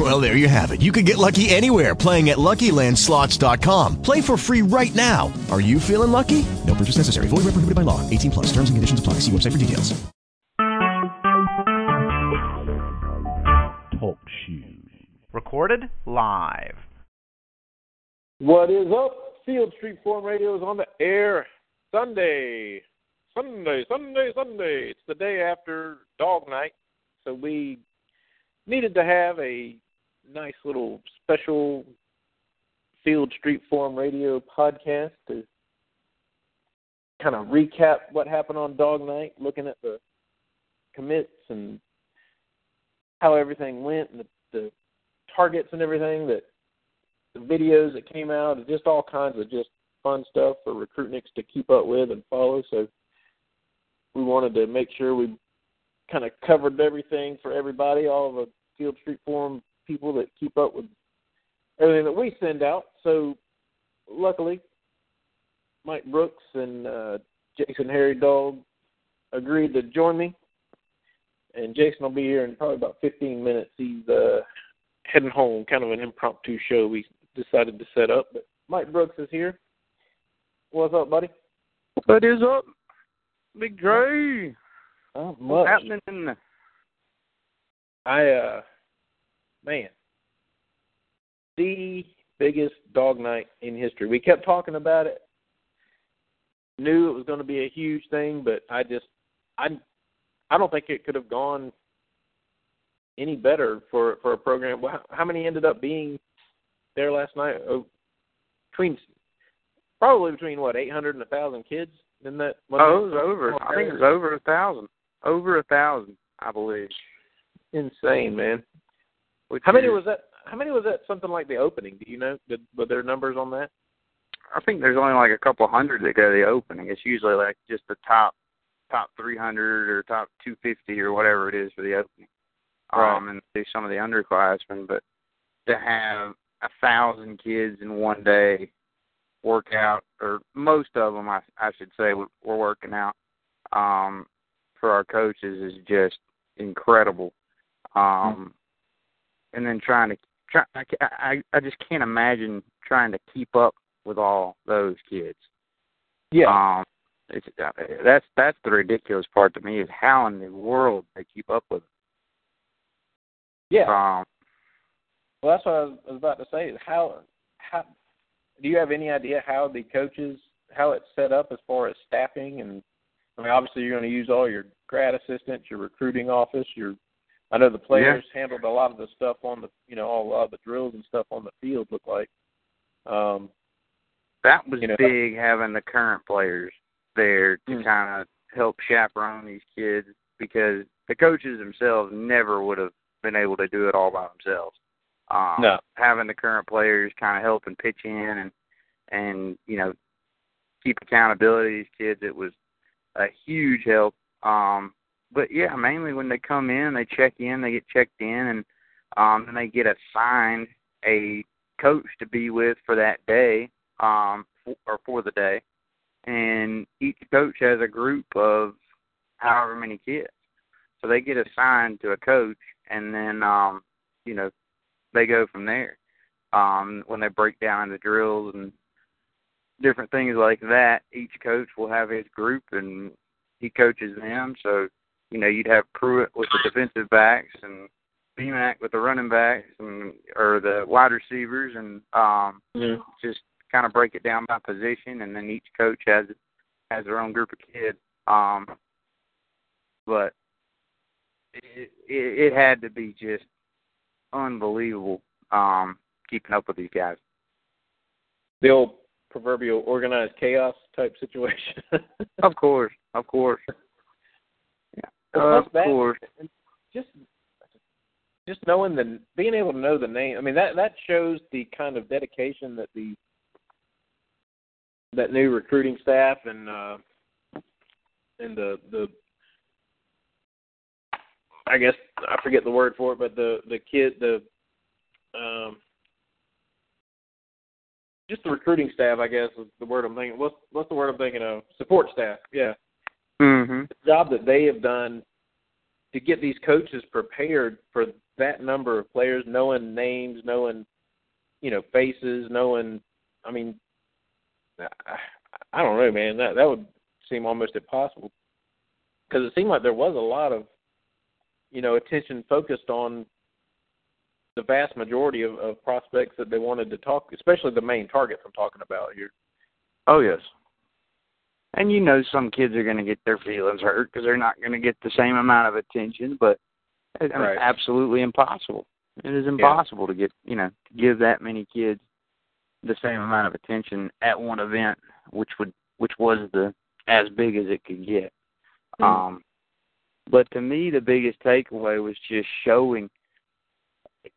Well, there you have it. You can get lucky anywhere playing at LuckyLandSlots.com. Play for free right now. Are you feeling lucky? No purchase necessary. Void where prohibited by law. 18 plus. Terms and conditions apply. See website for details. Talk shoes. Recorded live. What is up? Field Street Forum Radio is on the air Sunday. Sunday, Sunday, Sunday. It's the day after Dawg Night. So we needed to have a nice little special Field Street Forum Radio podcast to kind of recap what happened on Dawg Night, looking at the commits and how everything went and the, the targets and everything that the videos that came out and just all kinds of just fun stuff for recruitniks to keep up with and follow. So we wanted to make sure we kind of covered everything for everybody, all of the Field Street Forum people that keep up with everything that we send out. So luckily, Mike Brooks and uh, Jason Harry Dog agreed to join me. And Jason will be here in probably about 15 minutes. He's uh, heading home, kind of an impromptu show we decided to set up. But Mike Brooks is here. What's up, buddy? What is up, Big Dre? What's happening? I uh man. The biggest Dawg Night in history. We kept talking about it. Knew it was going to be a huge thing, but I just I I don't think it could have gone any better for for a program. Well, How many ended up being there last night? Oh, between probably between what eight hundred and a thousand kids in that. Oh, it was over. I think it was over a thousand. Over a thousand, I believe. insane, man. Which How many is- was that? How many was that? Something like the opening? Do you know? Did, were there numbers on that? I think there's only like a couple hundred that go to the opening. It's usually like just the top top 300 or top 250 or whatever it is for the opening. Right. Um, and do some of the underclassmen, but to have a thousand kids in one day work out, or most of them, I I should say, were were working out. Um, for our coaches is just incredible. Um, and then trying to try, I, I I just can't imagine trying to keep up with all those kids. Yeah. Um, it's uh, that's that's the ridiculous part to me is how in the world they keep up with. Them. Yeah. Um, Well, that's what I was, I was about to say. Is how how do you have any idea how the coaches how it's set up as far as staffing and I mean obviously you're going to use all your grad assistants, your recruiting office, your I know the players handled a lot of the stuff on the you know all a lot of the drills and stuff on the field look like. Um, that was You know- big having the current players there to Mm. kind of help chaperone these kids because the coaches themselves never would have been able to do it all by themselves. Um, No. Having the current players kind of help and pitch in and and you know keep accountability to these kids, it was a huge help. Um, but yeah, mainly when they come in, they check in, they get checked in, and um, then they get assigned a coach to be with for that day um, for, or for the day, and each coach has a group of however many kids. So they get assigned to a coach, and then um, you know they go from there. Um, when they break down the drills and different things like that, each coach will have his group, and he coaches them. So you know you'd have Pruitt with the defensive backs and BMAC with the running backs and or the wide receivers, and um, just kind of break it down by position, and then each coach has has their own group of kids. Um, but it, it, it had to be just unbelievable um, keeping up with these guys. the old proverbial organized chaos type situation. Of course, of course, of that- course. just just knowing the being able to know the name i mean that that shows the kind of dedication that the that new recruiting staff and uh and the the I guess I forget the word for it, but the the kid the um just the recruiting staff, I guess, is the word I'm thinking. What's what's the word I'm thinking of? Support staff. Yeah. Mhm. The job that they have done to get these coaches prepared for that number of players, knowing names, knowing you know faces, knowing. I mean, I, I don't know, man. That that would seem almost impossible because it seemed like there was a lot of you know attention focused on the vast majority of, of prospects that they wanted to talk, especially the main targets I'm talking about here. Oh yes. And you know some kids are going to get their feelings hurt because they're not going to get the same amount of attention, but I mean, Right. absolutely impossible. It is impossible to get you know to give that many kids the same amount of attention at one event, which would which was the as big as it could get. Mhm. Um, but to me, the biggest takeaway was just showing,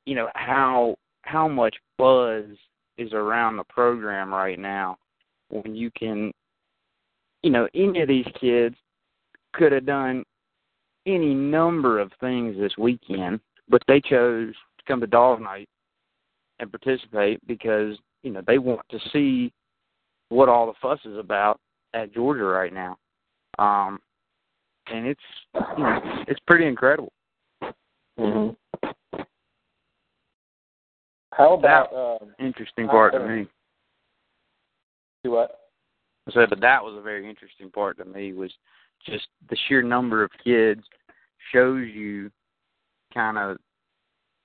you know, how how much buzz is around the program right now. When you can, you know, any of these kids could have done any number of things this weekend, but they chose to come to Dawg Night and participate because you know they want to see what all the fuss is about at Georgia right now. Um, and it's you know it's pretty incredible. Mm-hmm. How about um, Interesting part to me. do what? Said, but that was a very interesting part to me was just the sheer number of kids shows you kind of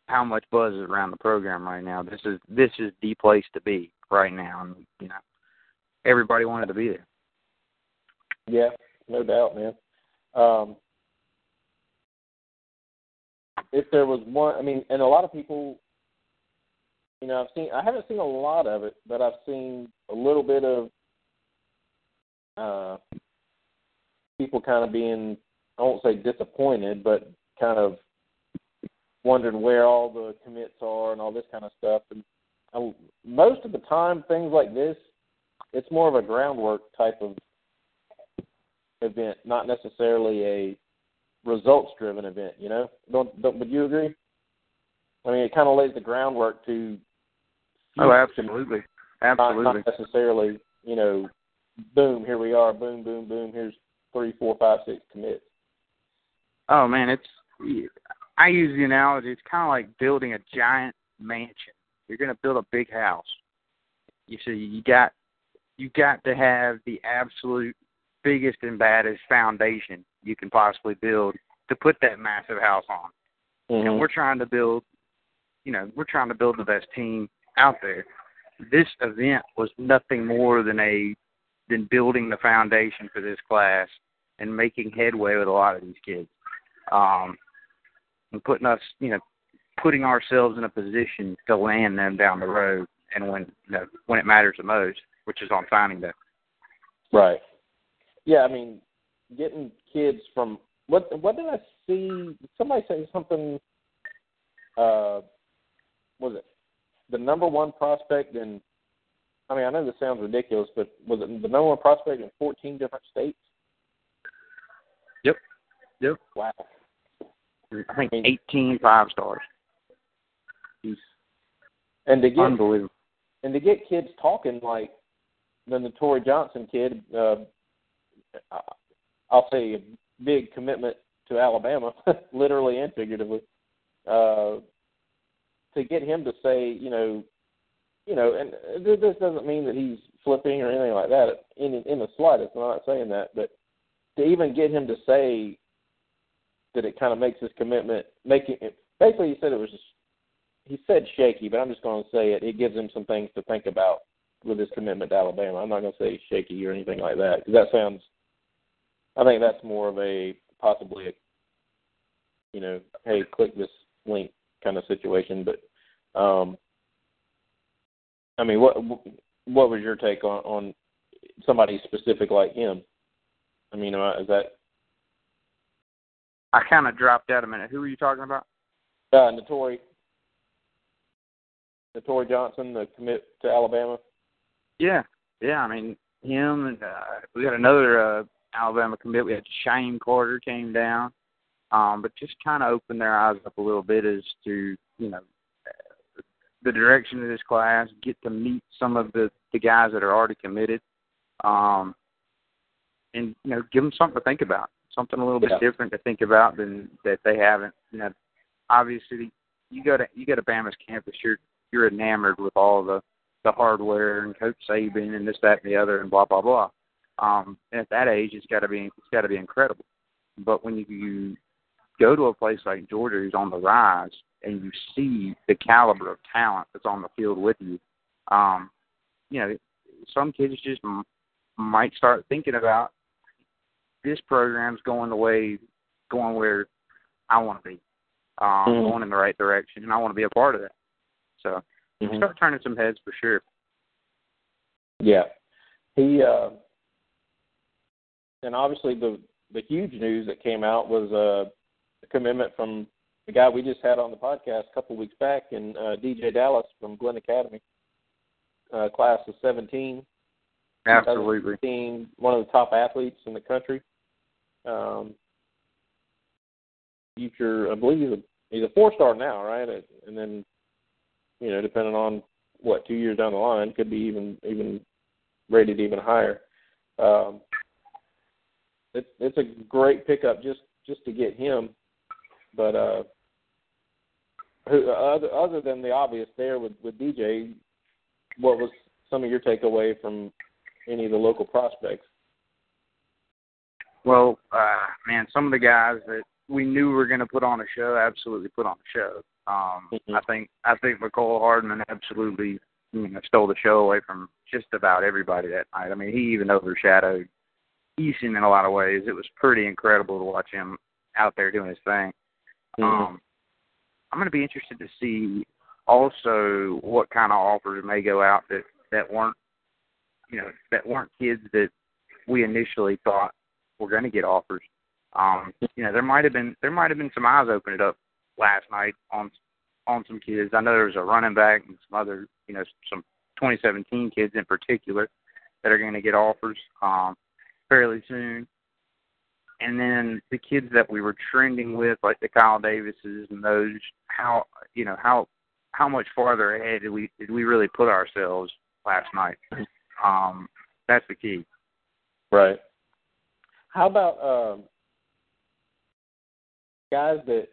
how much buzz is around the program right now. This is this is the place to be right now, and you know everybody wanted to be there. Yeah, no doubt, man. Um, if there was one, I mean, and a lot of people, you know, I've seen, I haven't seen a lot of it, but I've seen a little bit of uh, people kind of being, I won't say disappointed, but kind of wondering where all the commits are and all this kind of stuff. And I, most of the time, things like this, it's more of a groundwork type of event, not necessarily a results driven event, you know? Don't, don't would you agree? I mean it kinda lays the groundwork to Oh, absolutely, not, absolutely. not necessarily, you know, boom, here we are, boom, boom, boom, here's three, four, five, six commits. Oh man, it's I use the analogy. It's kind of like building a giant mansion. You're going to build a big house. You see, you got you got to have the absolute biggest and baddest foundation you can possibly build to put that massive house on. Mm-hmm. And we're trying to build, you know, we're trying to build the best team out there. This event was nothing more than a than building the foundation for this class and making headway with a lot of these kids. Um, and putting us, you know, putting ourselves in a position to land them down the road and when you know, when it matters the most, which is on signing day. Right. Yeah, I mean, getting kids from what what did I see? Somebody say something. Uh, was it the number one prospect in? I mean, I know this sounds ridiculous, but was it the number one prospect in 14 different states? Yep. Yep. Wow. I think 18 five stars. And to get Unbelievable. and to get kids talking like the Notori Johnson kid, uh, I'll say a big commitment to Alabama, literally and figuratively. Uh, to get him to say, you know, you know, and th- this doesn't mean that he's flipping or anything like that in in the slightest. I'm not saying that, but to even get him to say that it kind of makes his commitment making basically he said it was just he said shaky, but I'm just going to say it. It gives him some things to think about with his commitment to Alabama. I'm not going to say shaky or anything like that because that sounds. I think that's more of a possibly a, you know, hey, click this link kind of situation. But, um, I mean, what what was your take on on somebody specific like him? I mean, is that I kind of dropped out a minute. Who were you talking about? uh, Notori Notori Johnson, the commit to Alabama? Yeah, yeah. I mean, him and uh, we got another uh, Alabama commit. We had Shane Carter came down. um, but just kind of open their eyes up a little bit as to you know the direction of this class, get to meet some of the the guys that are already committed, um, and you know give them something to think about, something a little bit different to think about than that they haven't. You know, obviously you go to you go to Bama's campus, you're you're enamored with all the the hardware and Coach Saban and this, that, and the other, and blah blah blah. Um, and at that age, it's got to be it's got to be incredible. But when you, you go to a place like Georgia, who's on the rise, and you see the caliber of talent that's on the field with you, um, you know, some kids just m- might start thinking about this program's going the way, going where I want to be, um, Mhm. going in the right direction, and I want to be a part of that. So Mhm. start turning some heads for sure. Yeah, he uh, and obviously the the huge news that came out was uh, a commitment from the guy we just had on the podcast a couple of weeks back, and uh, DJ Dallas from Glynn Academy, uh, class of 17. Absolutely. 2016, one of the top athletes in the country. Um, future, I believe he's a he's a four star now, right? And then, you know, depending on what two years down the line, could be even even rated even higher. Um, it's it's a great pickup just just to get him, but uh, who, other other than the obvious there with with DJ, what was some of your takeaway from any of the local prospects? Well, uh, man, some of the guys that we knew were going to put on a show absolutely put on a show. Um, Mhm. I think I think Mecole Hardman absolutely you know, stole the show away from just about everybody that night. I mean, he even overshadowed Eason in a lot of ways. It was pretty incredible to watch him out there doing his thing. Um, I'm going to be interested to see also what kind of offers may go out that that weren't, you know, that weren't kids that we initially thought were going to get offers. Um, you know, there might have been there might have been some eyes opened up last night on on some kids. I know there was a running back and some other, you know, some 2017 kids in particular that are going to get offers um, fairly soon. And then the kids that we were trending with, like the Kyle Davises and those, how you know how how much farther ahead did we did we really put ourselves last night? Um, that's the key. Right. How about um, guys that?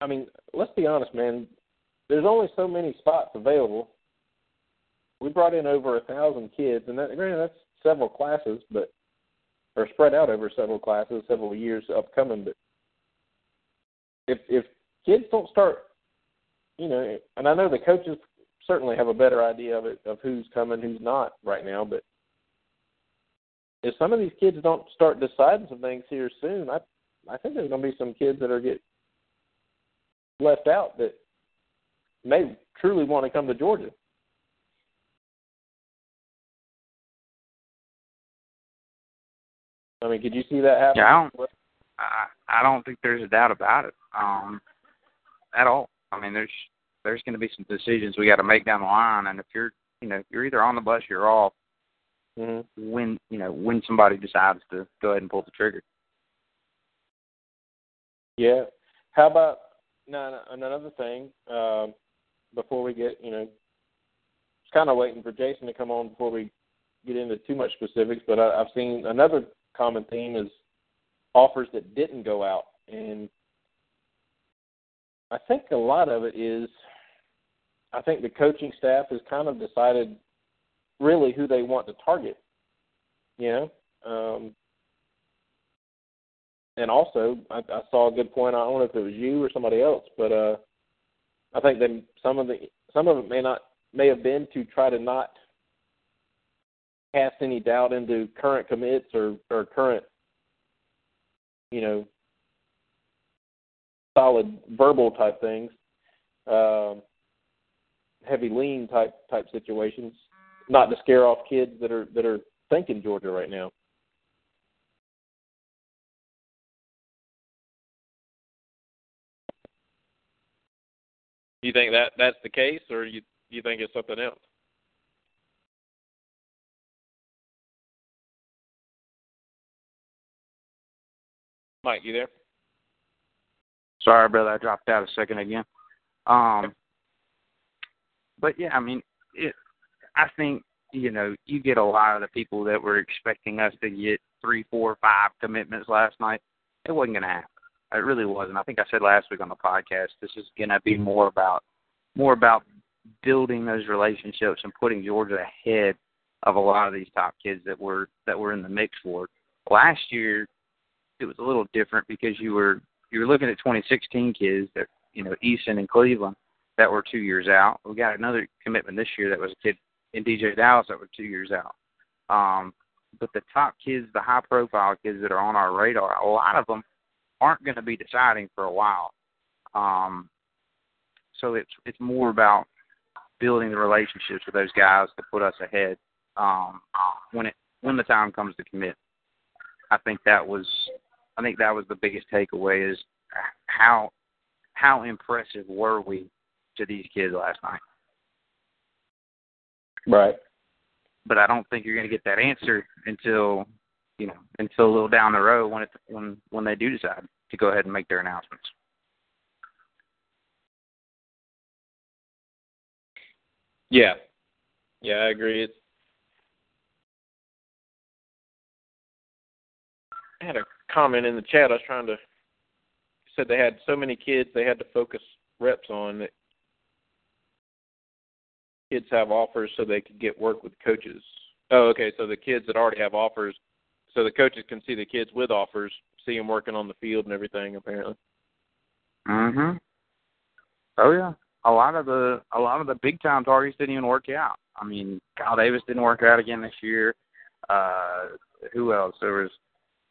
I mean, let's be honest, man. There's only so many spots available. We brought in over a thousand kids, and that, granted, that's several classes, but or spread out over several classes, several years upcoming. But if if kids don't start, you know, and I know the coaches certainly have a better idea of it of who's coming, who's not right now, but if some of these kids don't start deciding some things here soon, I I think there's going to be some kids that are get left out that may truly want to come to Georgia. I mean, could you see that happen? Yeah, I don't. I I don't think there's a doubt about it. Um, at all. I mean, there's there's going to be some decisions we got to make down the line, and if you're you know you're either on the bus, or you're off. Mm-hmm. When you know when somebody decides to go ahead and pull the trigger. Yeah. How about now another thing? Um, before we get, you know, kind of waiting for Jason to come on before we get into too much specifics. But I, I've seen another common theme is offers that didn't go out, and I think a lot of it is, I think the coaching staff has kind of decided really who they want to target. You know. Um, and also I, I saw a good point. I don't know if it was you or somebody else, but uh, I think that some of the some of it may not may have been to try to not cast any doubt into current commits or or current, you know, solid verbal type things, um, heavy lean type type situations, not to scare off kids that are that are thinking Georgia right now. You think that that's the case, or you you think it's something else? Mike, you there? Sorry, brother, I dropped out a second again. Um, but yeah, I mean, it. I think you know you get a lot of the people that were expecting us to get three, four, five commitments last night. It wasn't going to happen. It really wasn't. I think I said last week on the podcast. This is going to be more about more about building those relationships and putting Georgia ahead of a lot of these top kids that were that were in the mix for. Last year, it was a little different because you were you were looking at 2016 kids that you know Eason and Cleveland that were two years out. We got another commitment this year that was a kid in DJ Dallas that were two years out. Um, but the top kids, the high profile kids that are on our radar, a lot of them aren't going to be deciding for a while. Um, so it's it's more about building the relationships with those guys to put us ahead um, when it when the time comes to commit. I think that was I think that was the biggest takeaway is how how impressive were we to these kids last night. Right. But I don't think you're going to get that answer until you know until a little down the road when it when when they do decide to go ahead and make their announcements. Yeah. Yeah, I agree. It's I had a comment in the chat. I was trying to said they had so many kids they had to focus reps on that kids have offers so they could get work with coaches. Oh, okay. So the kids that already have offers, so the coaches can see the kids with offers, see them working on the field and everything. Apparently. Mhm. Oh yeah. A lot of the a lot of the big time targets didn't even work out. I mean, Kyle Davis didn't work out again this year. Uh who else? There was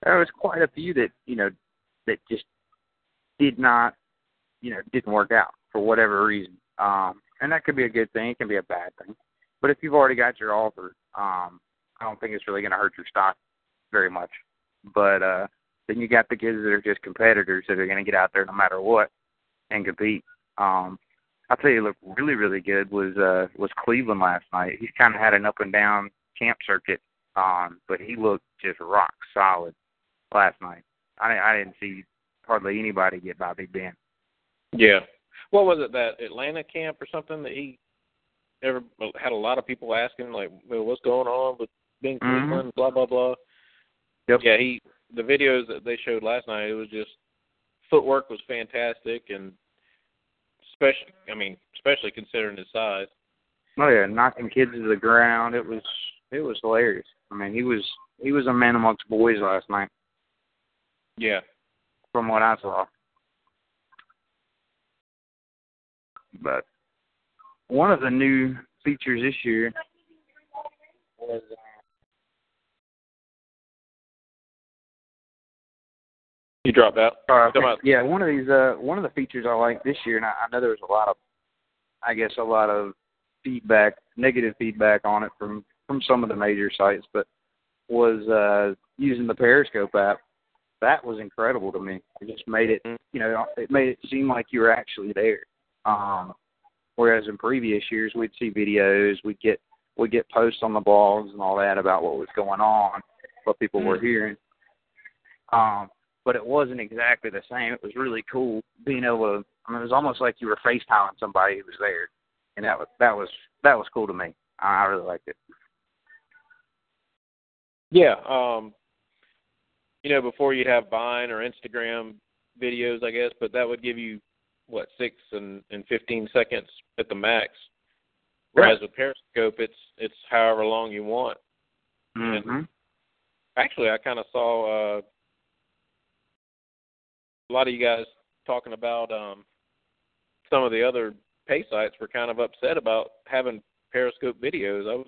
there was quite a few that you know that just did not you know didn't work out for whatever reason. Um and that could be a good thing it can be a bad thing. But if you've already got your offer um i don't think it's really going to hurt your stock very much. But uh then you got the kids that are just competitors that are going to get out there no matter what and compete. Um I'll tell you, look really, really good was uh was Cleveland last night. He's kind of had an up and down camp circuit, um, but he looked just rock solid last night. I I didn't see hardly anybody get by Big Ben. Yeah. What was it that Atlanta camp or something that he ever had a lot of people asking like, well, what's going on with Ben Mhm. Cleveland, blah blah blah. Yep. Yeah, he the videos that they showed last night, it was just footwork was fantastic and especially I mean, especially considering his size. Oh yeah, knocking kids to the ground. It was it was hilarious. I mean, he was he was a man amongst boys last night, Yeah. from what I saw. But one of the new features this year was uh, You dropped out. Uh, yeah, one of these, uh, one of the features I like this year, and I, I know there was a lot of, I guess, a lot of feedback, negative feedback on it from from some of the major sites, but was uh, using the Periscope app. That was incredible to me. It just made it, you know, it made it seem like you were actually there. Um, whereas in previous years, we'd see videos, we'd get we'd get posts on the blogs and all that about what was going on, what people were hearing. Um, but it wasn't exactly the same. It was really cool being able to. I mean, it was almost like you were FaceTiming somebody who was there, and that was that was that was cool to me. I, I really liked it. Yeah. Um you know, before you'd have Vine or Instagram videos, I guess, but that would give you what, six and, and fifteen seconds at the max. Whereas with Periscope it's it's however long you want. Mm-hmm. Actually I kinda saw uh a lot of you guys talking about um some of the other pay sites were kind of upset about having Periscope videos. I was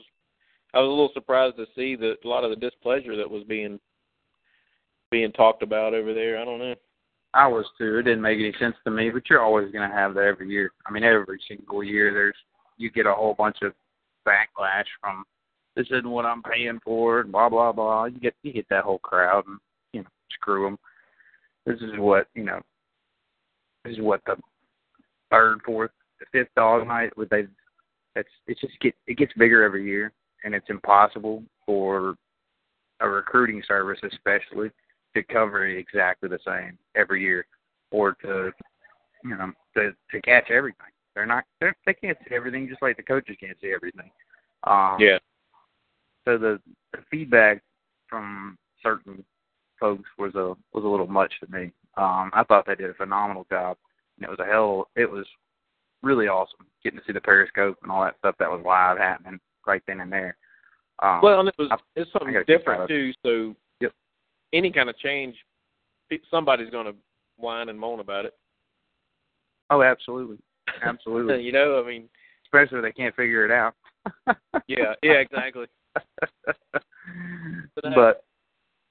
I was a little surprised to see that a lot of the displeasure that was being being talked about over there. I don't know. I was too. It didn't make any sense to me, but you're always going to have that every year. I mean, every single year, there's you get a whole bunch of backlash from this isn't what I'm paying for, and blah blah blah. You get you get that whole crowd, and you know, screw them. This is what you know. This is what the third, fourth, the fifth Dawg Night would they. It's it's just get it gets bigger every year, and it's impossible for a recruiting service, especially, to cover exactly the same every year, or to you know to to catch everything. They're not they're, they can't see everything just like the coaches can't see everything. Um, Yeah. So the, the feedback from certain folks was a was a little much to me. Um, I thought they did a phenomenal job. And it was a hell. It was really awesome getting to see the periscope and all that stuff that was live happening right then and there. Um, Well, and it was I- it's something got a kick different too. So. Any kind of change, somebody's going to whine and moan about it. oh, absolutely, absolutely. you know, I mean, Especially if they can't figure it out. yeah, yeah, exactly. But, uh, but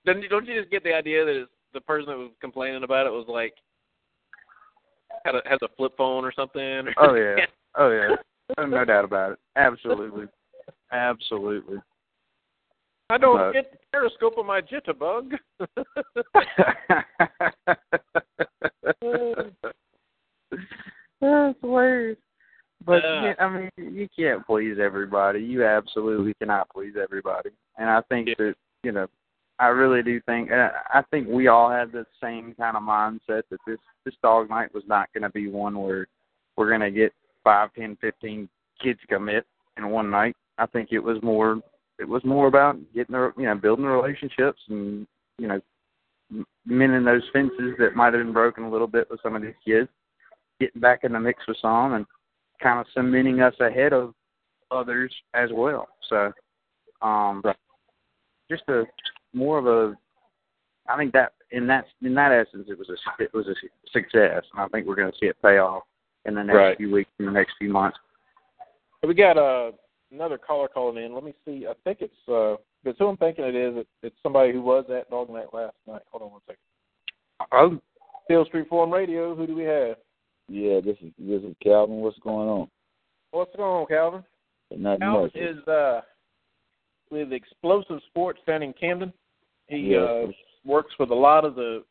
Then don't you just get the idea that the person that was complaining about it was like had a, has a flip phone or something? Oh yeah, oh yeah, no doubt about it. Absolutely, absolutely. I don't But- get the periscope of my jitterbug. That's hilarious. But Yeah. I mean, you can't please everybody. You absolutely cannot please everybody. And I think Yeah. that you know, I really do think. And I I think we all had the same kind of mindset that this this Dawg Night was not going to be one where we're going to get five, ten, fifteen kids commit in one night. I think it was more it was more about getting the you know building the relationships and you know mending those fences that might have been broken a little bit with some of these kids, getting back in the mix with some, and kind of cementing us ahead of others as well. So, um, just a more of a, I think that in that in that essence, it was a it was a success, and I think we're going to see it pay off in the next Right. few weeks, in the next few months. we got uh, another caller calling in. Let me see. I think it's uh, it's who I'm thinking it is. It, it's somebody who was at Dawg Night last night. Hold on one second. Oh, Field Street Forum Radio. Who do we have? Yeah, this is this is Calvin. What's going on? What's going on, Calvin? Not Calvin much. is uh, with Explosive Sports down in Camden. He Yeah. uh, works with a lot of the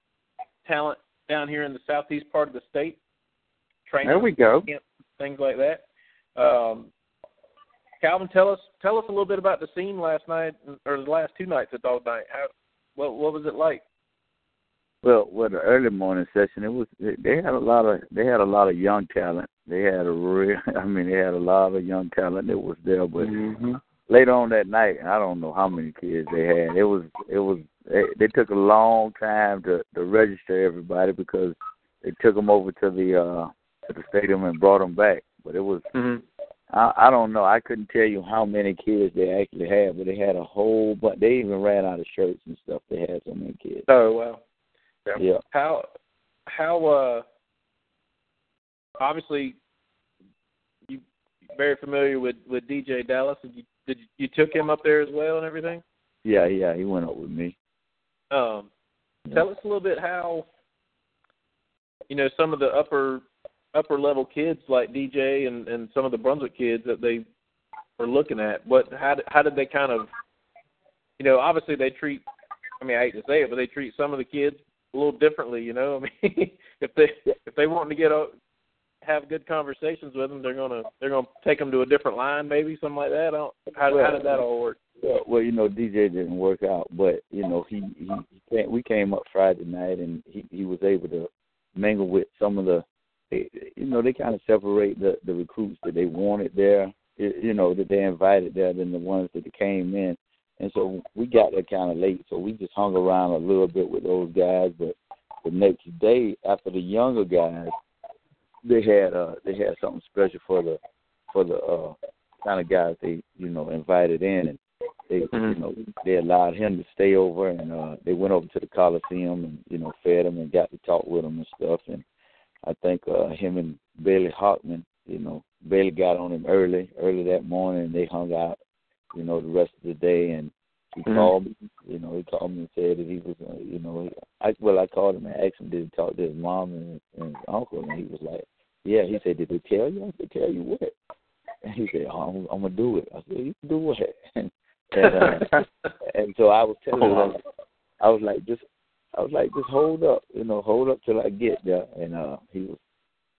talent down here in the southeast part of the state. Training there we go. camp, things like that. Um, Calvin, tell us tell us a little bit about the scene last night or the last two nights at Dawg Night. How what what was it like? Well, well, the early morning session, it was they they had a lot of they had a lot of young talent. They had a real, I mean, they had a lot of young talent that was there. But Mm-hmm. later on that night, I don't know how many kids they had. It was it was they, they took a long time to to register everybody because they took them over to the uh to the stadium and brought them back. But it was Mm-hmm. I, I don't know. I couldn't tell you how many kids they actually had, but they had a whole bunch. They even ran out of shirts and stuff. They had so many kids. Oh wow. Yeah. How how uh obviously you very familiar with with DJ Dallas. Did you did you, you took him up there as well and everything? Yeah, yeah. He went up with me. Um, Yeah. tell us a little bit how you know some of the upper upper level kids like DJ and and some of the Brunswick kids that they were looking at. What how how did they kind of you know obviously they treat I mean I hate to say it but they treat some of the kids a little differently. You know I mean if they if they want to get a have good conversations with them they're gonna they're gonna take them to a different line maybe something like that. I don't, how how did that all work? Well, well, you know, DJ didn't work out, but you know, he he, he came, we came up Friday night, and he he was able to mingle with some of the, you know, they kind of separate the the recruits that they wanted there, you know, that they invited there, than the ones that came in, and so we got there kind of late, so we just hung around a little bit with those guys, but the next day after the younger guys, they had uh they had something special for the for the uh kind of guys they you know invited in. And they you know they allowed him to stay over and uh they went over to the coliseum and you know fed him and got to talk with him and stuff. And i think uh him and bailey Hockman, you know bailey got on him early early that morning and they hung out you know the rest of the day and he Mhm. called me you know he called me and said that he was uh, you know i well i called him and asked him did he talk to his mom and, and his uncle and he was like yeah he said did they tell you i said tell you what and he said, oh, I'm, I'm gonna do it. I said, you can do what? and uh, and so I was telling him, I was like, just, I was like, just hold up, you know, hold up till I get there. And uh, he was,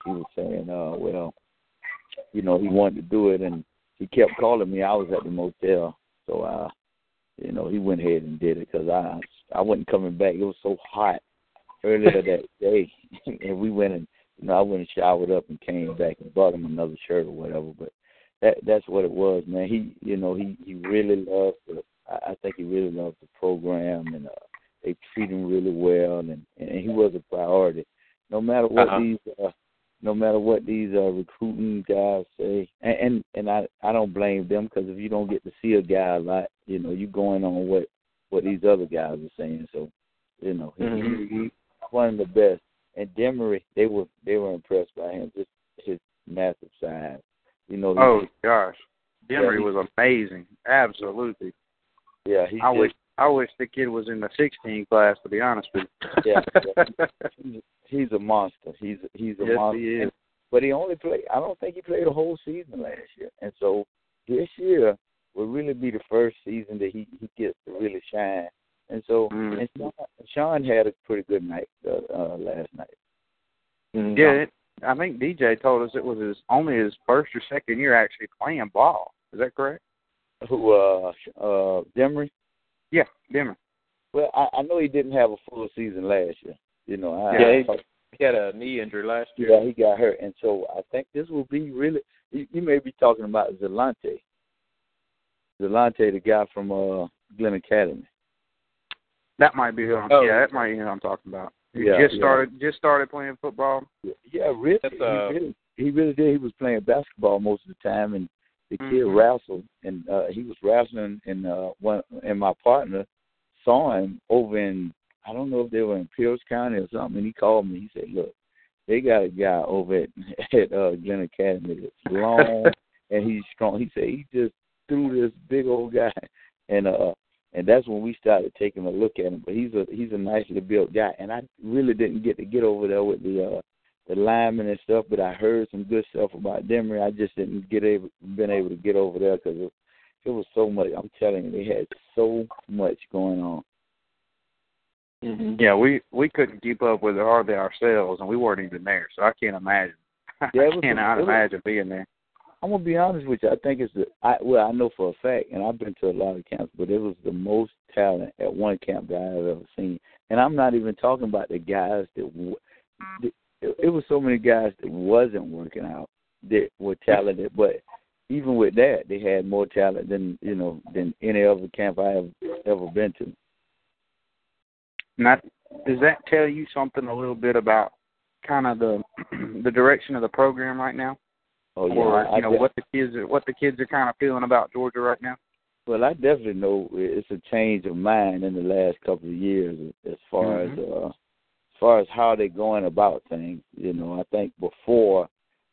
he was saying, uh, well, you know, he wanted to do it, and he kept calling me. I was at the motel, so I, you know, he went ahead and did it because I I wasn't coming back. It was so hot earlier that day, and we went and you know I went and showered up and came back and bought him another shirt or whatever. But that that's what it was, man. He you know he he really loved the. I, I think he really loved the program and uh, they treat him really well and and he was a priority. No matter what Uh-huh. these uh, no matter what these uh, recruiting guys say, and and, and I I don't blame them because if you don't get to see a guy a lot, you know, you're going on what what these other guys are saying. So, you know, he, Mhm. he, he's one of the best. And Demery, they were they were impressed by him, just his massive size. You know, he, Oh gosh, Demery he- was amazing. Absolutely. yeah, he I just, wish I wish the kid was in the 16 class. To be honest with you. Yeah, yeah. he's, he's a monster. He's he's a Yes, he monster. is. But he only played. I don't think he played a whole season last year, and so this year will really be the first season that he he gets to really shine. And so, Mm. and Sean, Sean had a pretty good night uh, uh, last night. Mhm. Yeah, it, I think DJ told us it was his only his first or second year actually playing ball. Is that correct? Who uh uh Demery? Yeah, Demery. Well, I, I know he didn't have a full season last year. You know, I, Yeah, I he- He had a knee injury last year. yeah, he got hurt, and so I think this will be really. You, you may be talking about Zelante. Zelante, the guy from uh Glynn Academy. That might be who I'm, Oh. yeah, that might be who I'm talking about. He Yeah, just yeah. started just started playing football. Yeah, really, uh, he really, he really did. He was playing basketball most of the time, and the kid Mhm. wrestled, and uh he was wrestling, and uh one and my partner saw him over in I don't know if they were in Pierce County or something, and he called me. He said, "Look, they got a guy over at at uh, Glynn Academy that's long and he's strong." He said he just threw this big old guy, and uh and that's when we started taking a look at him. But he's a he's a nicely built guy, and I really didn't get to get over there with the uh the linemen and stuff, but I heard some good stuff about Demery. I just didn't get able been able to get over there because it, it was so much. I'm telling you, they had so much going on. Mhm. Yeah, we we couldn't keep up with it hardly ourselves, and we weren't even there. So I can't imagine. Yeah, I was- cannot was- imagine being there. I'm gonna be honest with you. I think it's the I well I know for a fact, and I've been to a lot of camps, but it was the most talent at one camp that I've ever seen. And I'm not even talking about the guys that w- it, it was so many guys that wasn't working out that were talented, but even with that, they had more talent than you know than any other camp I have ever been to. Now, does that tell you something a little bit about kind of the the direction of the program right now, Oh yeah, or you know I, what the kids are what the kids are kind of feeling about Georgia right now? Well, I definitely know it's a change of mind in the last couple of years as far Mhm. as uh, as far as how they're going about things. You know, I think before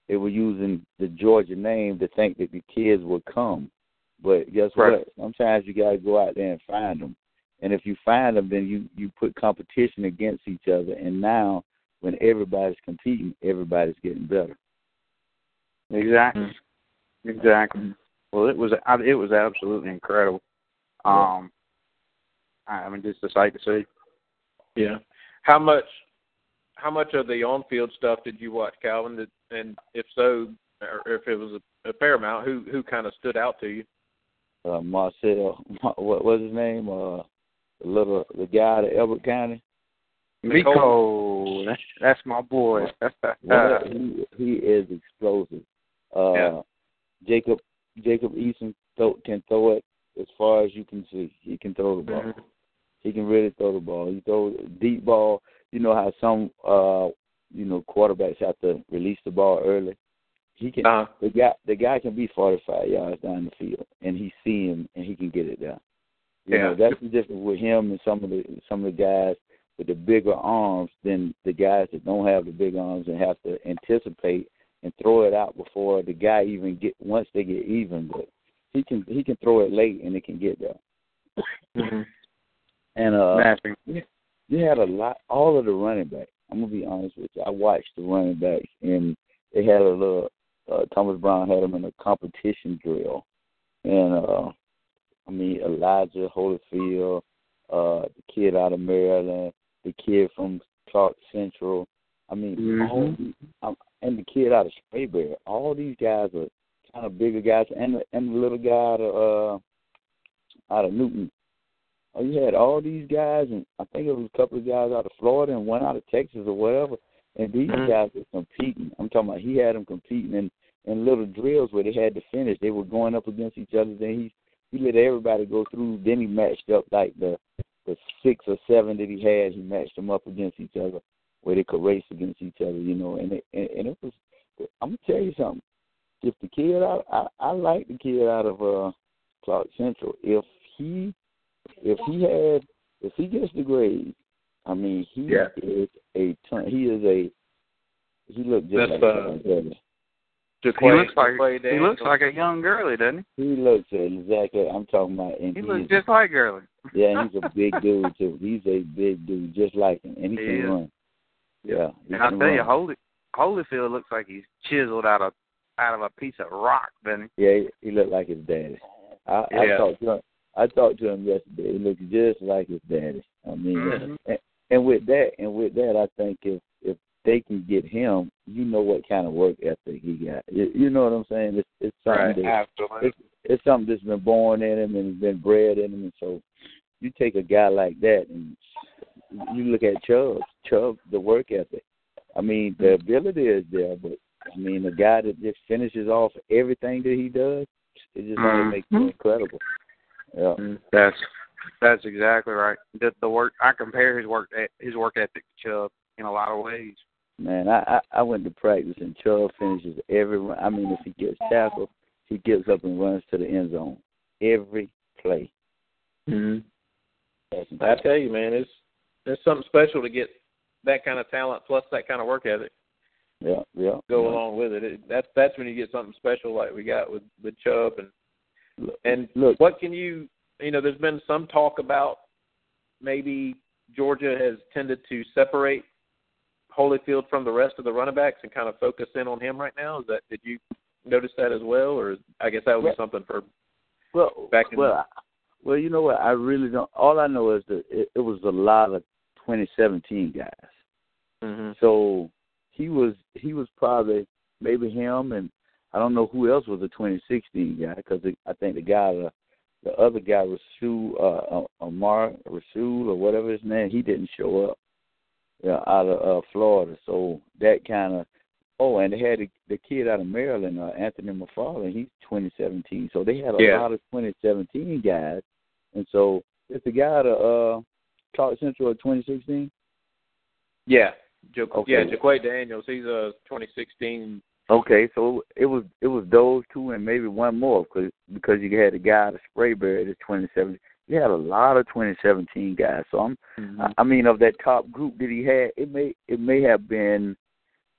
they were using the Georgia name to think that the kids would come, but guess Right. what? Sometimes you got to go out there and find them, and if you find them, then you you put competition against each other, and now when everybody's competing, everybody's getting better. Exactly. Exactly. Well, it was I- it was absolutely incredible. Um, I mean, just a sight to see. Yeah. How much how much of the on field stuff did you watch, Calvin? Did, and if so, or if it was a, a fair amount, who who kind of stood out to you? Uh, Marcel, what was his name? Uh, the little the guy out of Elbert County. Miko, that's, that's my boy. Well, he he is explosive. Uh, Yeah. Jacob Jacob Eason throw, can throw it as far as you can see. He can throw the ball. Mhm. He can really throw the ball. He throws deep ball. You know how some uh you know quarterbacks have to release the ball early. He can. Uh, The guy the guy can be forty five yards down the field, and he see him and he can get it down. You know that's the difference with him and some of the some of the guys with the bigger arms than the guys that don't have the big arms and have to anticipate and throw it out before the guy even get once they get even. But he can he can throw it late and it can get there. mhm. And uh, you had a lot. All of the running backs. I'm gonna be honest with you. I watched the running backs, and they had a little. Uh, Thomas Brown had them in a competition drill, and uh, I mean Elijah Holyfield, uh, the kid out of Maryland, the kid from Clark Central. I mean, Mhm. all, um, and the kid out of Sprayberry. All these guys are kind of bigger guys, and the, and the little guy out of uh, out of Newton, you had all these guys, and I think it was a couple of guys out of Florida and one out of Texas or whatever, and these Mhm. guys were competing. I'm talking about he had them competing in in little drills where they had to finish. They were going up against each other. Then he he let everybody go through. Then he matched up like the the six or seven that he had. He matched them up against each other where they could race against each other. You know, and it, and, and it was. I'm gonna tell you something. If the kid out, I I like the kid out of uh Clark Central. If he if he had if he gets the grade, I mean he Yeah. is a ton. He is a he looked just That's, like uh, Sean Taylor. He Jaquay- looks like Jaquay he looks like a young Gurley, doesn't He He looks exactly. I'm talking about, and he? He he looks is- just like Gurley. yeah, he's a big dude too. He's a big dude, just like him, and he He can is. run. Yeah, he And I can tell you. Holy Holyfield looks like he's chiseled out of out of a piece of rock, doesn't he? Yeah, he, he looked like his daddy. I, Yeah. I talked to him. I talked to him yesterday. He looks just like his daddy. I mean, Mhm. and, and with that, and with that, I think if if they can get him, you know what kind of work ethic he got. You, you know what I'm saying? It's it's something Right. that, it's, it's something that's been born in him and has been bred in him, and so you take a guy like that and you look at Chubb. Chubb, the work ethic. I mean, the ability is there, but I mean, the guy that just finishes off everything that he does, it just Mhm. makes him incredible. Yeah. That's that's exactly right. The, the work I compare his work his work ethic to Chubb in a lot of ways. Man, I, I I went to practice and Chubb finishes every. run. I mean, if he gets tackled, he gets up and runs to the end zone every play. Mm-hmm. That's I tell you, man, it's it's something special to get that kind of talent plus that kind of work ethic yeah, yeah. go yeah. along with it. it. That's that's when you get something special like we got with with Chubb and Look, and look, what can you you know? There's been some talk about maybe Georgia has tended to separate Holyfield from the rest of the running backs and kind of focus in on him right now. Is that did you notice that as well, or I guess that would Well- be something for well, back in- well, I- well, you know what? I really don't. All I know is that it, it was a lot of 2017 guys. mm-hmm. So he was he was probably maybe him and I don't know who else was a 2016 guy because I think the guy the, the other guy Rasul uh, Amir Rasul or whatever his name he didn't show up yeah out of uh, Florida so that kind of oh and they had the, the kid out of Maryland uh, Anthony McFarland he's 2017 so they had a Yeah. lot of 2017 guys and so it's the guy out of uh Clark Central of 2016 yeah, ja- Okay. yeah, Jaquay Daniels. He's a 2016. Okay, so it was it was those two and maybe one more because because you had the guy the of Sprayberry that's 2017. You had a lot of 2017 guys. So I'm mm-hmm. I- I mean of that top group that he had, it may it may have been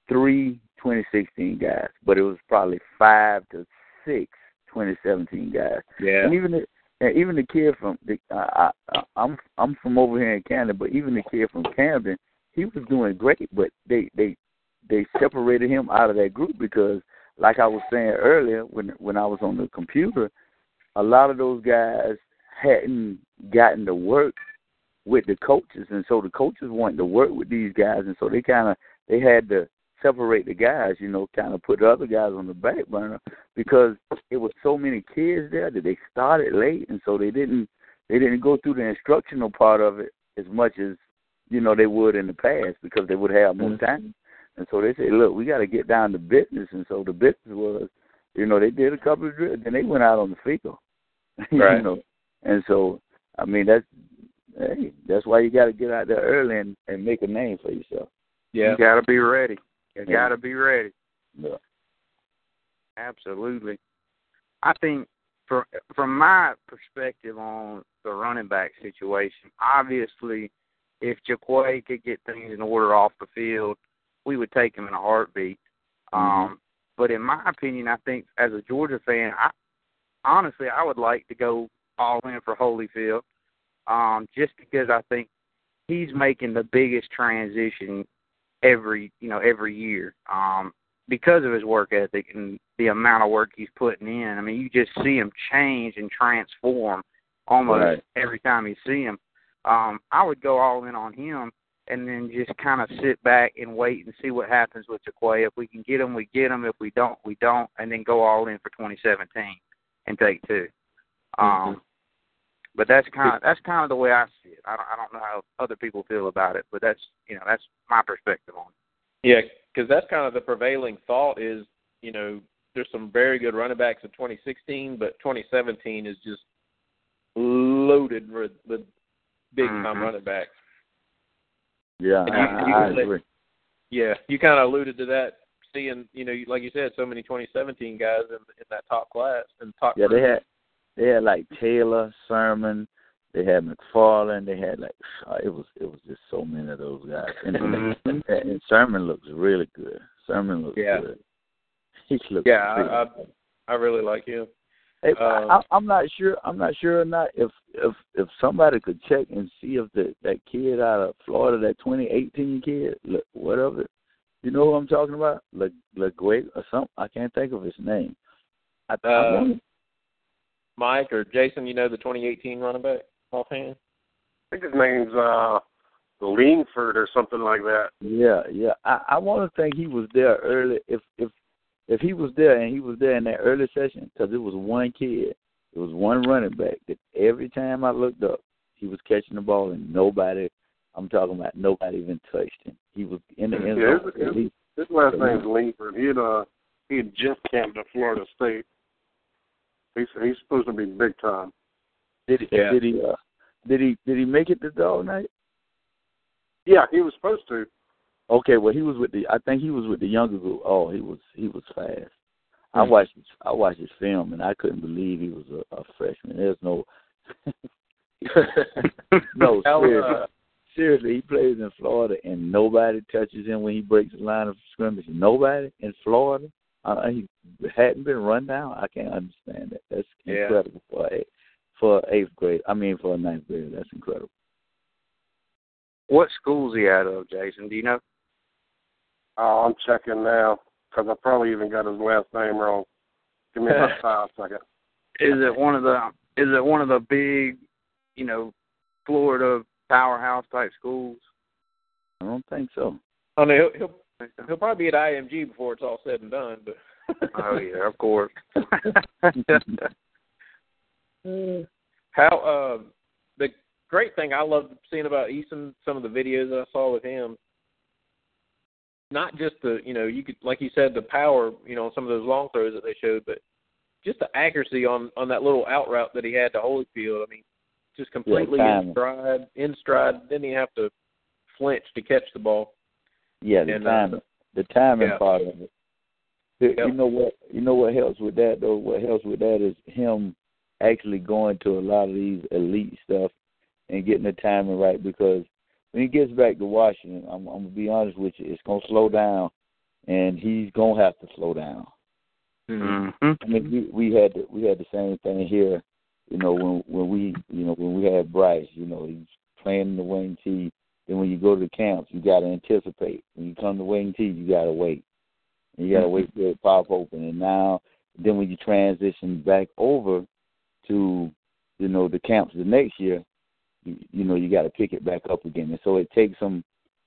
three 2016 guys, but it was probably five to six 2017 guys. Yeah, And even the and even the kid from the I, I I'm I'm from over here in Canada, but even the kid from Camden, he was doing great, but they they they separated him out of that group because, like I was saying earlier, when when I was on the computer, a lot of those guys hadn't gotten to work with the coaches, and so the coaches wanted to work with these guys, and so they kind of they had to separate the guys, you know, kind of put the other guys on the back burner because it was so many kids there that they started late, and so they didn't they didn't go through the instructional part of it as much as you know they would in the past because they would have more Mhm. time. And so they said, look, we got to get down to business. And so the business was, you know, they did a couple of drills, then they went out on the field. you know, and so I mean that's hey, that's why you got to get out there early and and make a name for yourself. yeah. You got to be ready. You Yeah. got to be ready. Yeah. Absolutely. I think from from my perspective on the running back situation, obviously, if Jaquay could get things in order off the field, we would take him in a heartbeat. Um, but in my opinion, I think as a Georgia fan, I honestly I would like to go all in for Holyfield, um, just because I think he's making the biggest transition every you know every year. Um, because of his work ethic and the amount of work he's putting in. I mean, you just see him change and transform almost Right. every time you see him. Um, I would go all in on him and then just kind of sit back and wait and see what happens with Jaquay. If we can get him, we get him. If we don't, we don't, and then go all in for 2017 and take two. Um, But that's kind of that's kind of the way I see it. I don't I don't know how other people feel about it, but that's you know that's my perspective on it. Yeah, because that's kind of the prevailing thought is you know there's some very good running backs in 2016, but 2017 is just loaded with, with big time Mhm. running backs. Yeah, you- I, you I agree. Yeah, you kind of alluded to that, seeing you know, like you said, so many 2017 guys in, in that top class and top. Yeah, they had they had like Taylor, Sermon, they had McFarland, they had like uh, it was it was just so many of those guys. And, and, and Sermon looks really good. Sermon looks Yeah. good. He looks Yeah, I, I. I really like him. Hey, Um, I, I'm not sure. I'm not sure or not if if if somebody could check and see if the that kid out of Florida, that 2018 kid, look, whatever, you know who I'm talking about, Le LeGuay or something. I can't think of his name. I, I Uh, wanna- Mike or Jason, you know the 2018 running back offhand. I think his name's uh Leanford or something like that. Yeah, yeah. I I want to think he was there early. If if if he was there and he was there in that early session, because it was one kid, it was one running back that every time I looked up, he was catching the ball and nobody. I'm talking about nobody even touched him. He was in the end Yeah, zone. his, at least. his last name's Leanford. He had uh he had just camped at Florida State. He's he's supposed to be big time. Did he? Yeah. Did he? Uh, did he? Did he make it to Dawg Night? Yeah, he was supposed to. Okay, well he was with the. I think he was with the younger group. Oh, he was. He was fast. I Hmm. watched. his- I watched his film and I couldn't believe he was a, a freshman. There's no. no, seriously. uh, seriously, he plays in Florida and nobody touches him when he breaks the line of scrimmage. Nobody in Florida. Uh, he hadn't been run down. I can't understand that. That's Yeah. incredible for a for eighth grade. I mean, for a ninth grade. that's incredible. What school's he out of, Jason? Do you know? Oh, I'm checking now because I probably even got his last name wrong. Give me about five seconds. Is it one of the is it one of the big, you know, Florida powerhouse type schools? I don't think so. I mean, he'll, he'll he'll probably be at IMG before it's all said and done. But Oh yeah, of course. how um the great thing I love seeing about Eason, some of the videos that I saw with him, not just the you know you could like you said the power you know on some of those long throws that they showed, but just the accuracy on on that little out route that he had to Holyfield. I mean, just completely in stride, in stride. Didn't even have to flinch to catch the ball. Yeah, the And, uh, the timing yeah. part of it. Yep. you know what? You know what helps with that though. What helps with that is him actually going to a lot of these elite stuff and getting the timing right. Because when he gets back to Washington, I'm, I'm gonna be honest with you, it's gonna slow down, and he's gonna have to slow down. mm-hmm. I mean, we we had the, we had the same thing here. You know, when when we you know when we had Bryce, you know, he's playing in the Wing-T. Then when you go to the camps, you got to anticipate. When you come to Wing-T, you got to wait. And you got to wait for it to pop open. And now, then when you transition back over to you know the camps the next year, you, you know you got to pick it back up again. And so it takes them,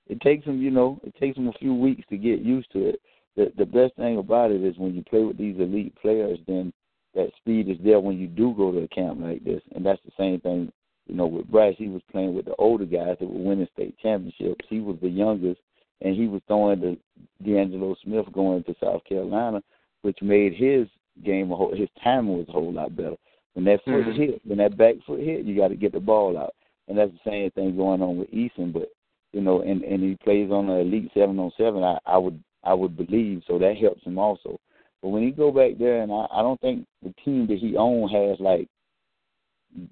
it takes them, you know, it takes them a few weeks to get used to it. The the best thing about it is when you play with these elite players, then that speed is there when you do go to a camp like this. And that's the same thing, you know, with Bryce. He was playing with the older guys that were winning state championships. He was the youngest, and he was throwing to D'Angelo Smith going to South Carolina, which made his game a whole, his timing was a whole lot better. When that foot Mhm. hit, when that back foot hit, you got to get the ball out, and that's the same thing going on with Eason. But you know, and and he plays on the elite seven on seven. I I would I would believe so that helps him also. But when he go back there, and I, I don't think the team that he own has like,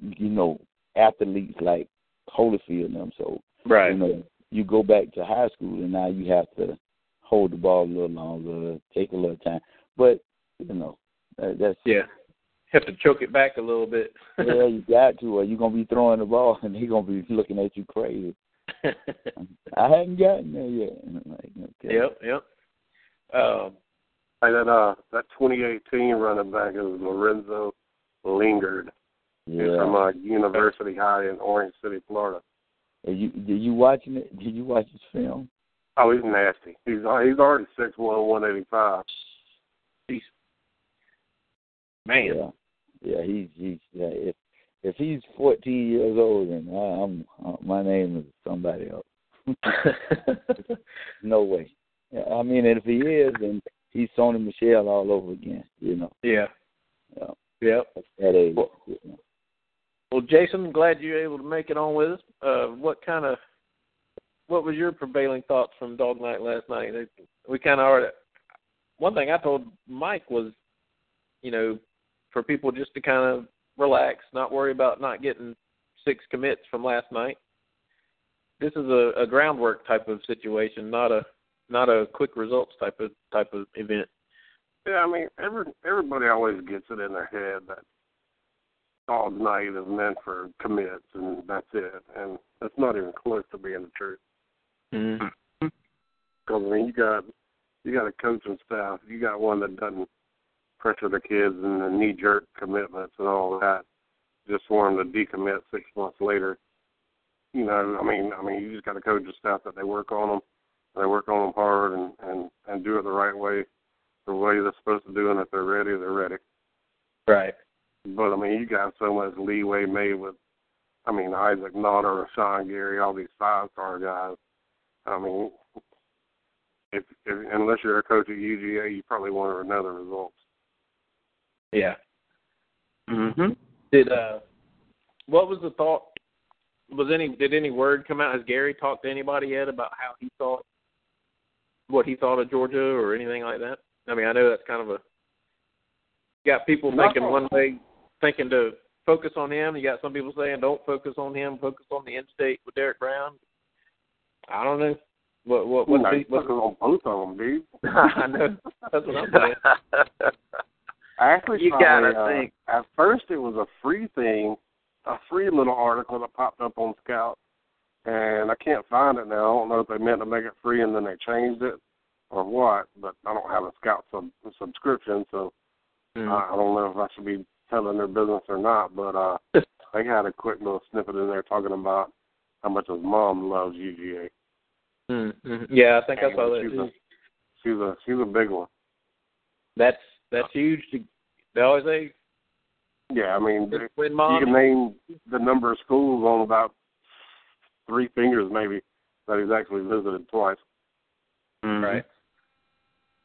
you know, athletes like Holyfield and them. So Right. you know, you go back to high school, and now you have to hold the ball a little longer, take a little time. But you know, that, that's Yeah. Have to choke it back a little bit. yeah, you got to, or you're gonna be throwing the ball, and he's gonna be looking at you crazy. I hadn't gotten there yet. Like, okay. Yep, yep. Um, Hey, that uh that 2018 running back is Lorenzo Lingard. He's from Yeah. uh, University High in Orange City, Florida. Are you did you watching it? Did you watch his film? Oh, he's nasty. He's uh, he's already six one, one eighty five. man. Yeah, yeah. He's he's yeah. If if he's 14 years old, then I, I'm uh, my name is somebody else. no way. I mean, if he is, then he's Sony Michel all over again. You know. Yeah. Yeah. Yep. At that age. Well, you know. well, Jason, glad you're able to make it on with us. Uh, what kind of, what was your prevailing thoughts from Dawg Night last night? We kind of already. One thing I told Mike was, you know, for people just to kind of relax, not worry about not getting six commits from last night. This is a, a groundwork type of situation, not a not a quick results type of type of event. Yeah, I mean, every everybody always gets it in their head that Dawg Night is meant for commits and that's it, and that's not even close to being the truth. Mm-hmm. Because I mean, you got you got a coaching staff, you got one that doesn't pressure the kids and the knee jerk commitments and all that, just for them to decommit six months later. You know, I mean, I mean, you just got a coaching staff that they work on them, they work on them hard and and and do it the right way, the way they're supposed to do, and if they're ready, they're ready. Right. But I mean, you got so much leeway made with, I mean, Isaac Nauta, Rashan Gary, all these five star guys. I mean, if, if unless you're a coach at UGA, you probably want to know the results. Yeah. Mhm. Did uh, what was the thought? Was any did any word come out? Has Gary talked to anybody yet about how he thought, what he thought of Georgia or anything like that? I mean, I know that's kind of a got people Not thinking one way, thinking to focus on him. You got some people saying don't focus on him, focus on the in-state with Derrick Brown. I don't know. What what Well, what? no, the, focus on both of them, dude. I know. That's what I'm saying. I actually You saw gotta uh, think. At first, it was a free thing, a free little article that popped up on Scout, and I can't find it now. I don't know if they meant to make it free and then they changed it or what. But I don't have a Scout sub- subscription, so Mm. I I don't know if I should be telling their business or not. But uh, they had a quick little snippet in there talking about how much his mom loves UGA. Mm-hmm. Yeah, I think I saw that she's too. a, she's a she's a big one. That's that's huge. To, they always say Yeah, I mean, when you can name the number of schools on about three fingers, maybe that he's actually visited twice. Mhm. Right.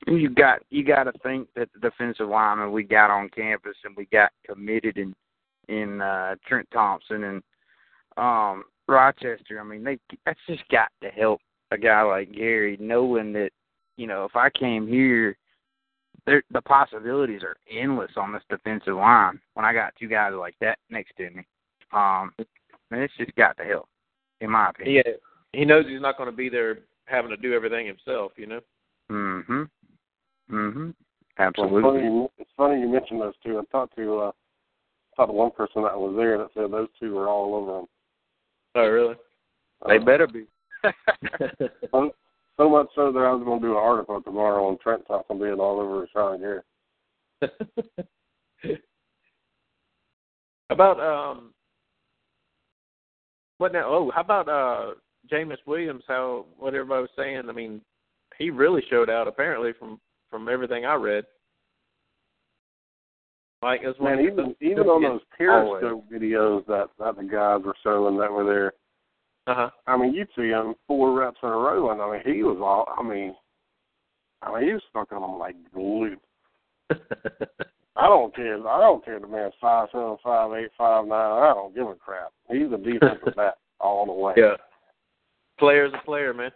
You got you got to think that the defensive lineman we got on campus and we got committed in in uh, Trent Thompson and um Rochester. I mean, they that's just got to help a guy like Gary knowing that you know if I came here, there the possibilities are endless on this defensive line when I got two guys like that next to me. Um, and it's just got to help, in my opinion. Yeah, he knows he's not going to be there having to do everything himself. You know. Mhm. Mhm. Well, Absolutely. it's funny, you, it's funny you mentioned those two. I talked to uh, talked to one person that was there that said those two were all over him. Oh, really? They Uh, better be. so, much so that I was going to do an article tomorrow on Trent Thompson being all over Rashan Gary. how about um? What now? Oh, how about uh Jamyest Williams? How what everybody was saying? I mean, he really showed out apparently from from everything I read. Like as one Man, even even on those. Periscope videos that that the guys were showing that were there, Uh-huh. I mean, you'd see him four reps in a row, and I mean, he was all. I mean, I mean, he was stuck on them like glue. I don't care. I don't care. The man's five seven, five eight, five nine. I don't give a crap. He's a defensive back all the way. yeah. Player's a player, man.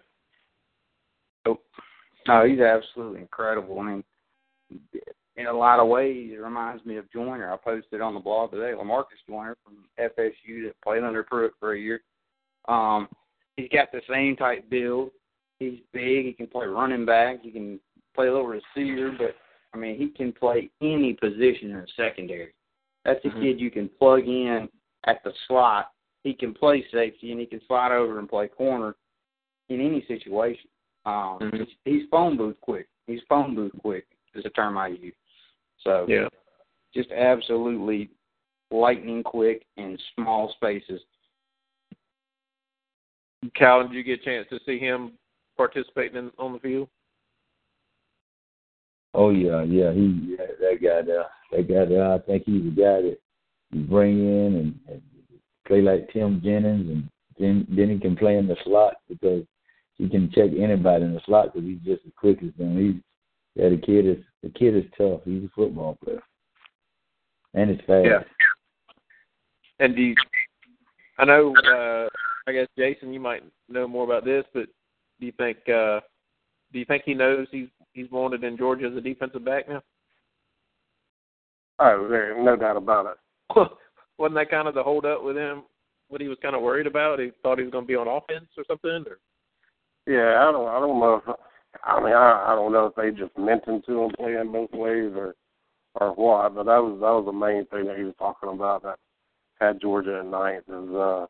Nope. No, he's absolutely incredible. I mean, in a lot of ways, it reminds me of Joyner. I posted on the blog today, Lamarcus Joyner from FSU that played under Pruitt for a year. Um, he's got the same type build. He's big. He can play running back. He can play a little receiver, but I mean, he can play any position in the secondary. That's a Mhm. kid you can plug in at the slot. He can play safety and he can slide over and play corner in any situation. Um, Mhm. he's, he's phone booth quick. He's phone booth quick is a term I use. So Yeah. just absolutely lightning quick in small spaces. Cal, did you get a chance to see him participating in, on the field? Oh yeah, yeah, he yeah, that guy there. That guy there. I think he's the guy that you bring in and, and play like Tim Jennings, and then then he can play in the slot because he can check anybody in the slot because he's just as quick as them. He's yeah, the kid is the kid is tough. He's a football player, and he's fast. Yeah. And do you, I know? uh I guess Jason, you might know more about this, but do you think uh do you think he knows he's he's wanted in Georgia as a defensive back now? Oh, there, no doubt about it. Wasn't that kind of the hold up with him? What he was kind of worried about? He thought he was going to be on offense or something. Or Yeah, I don't, I don't know. If, I mean, I, I don't know if they just mentioned to him playing both ways or, or what. But that was that was the main thing that he was talking about. That had Georgia at ninth is uh,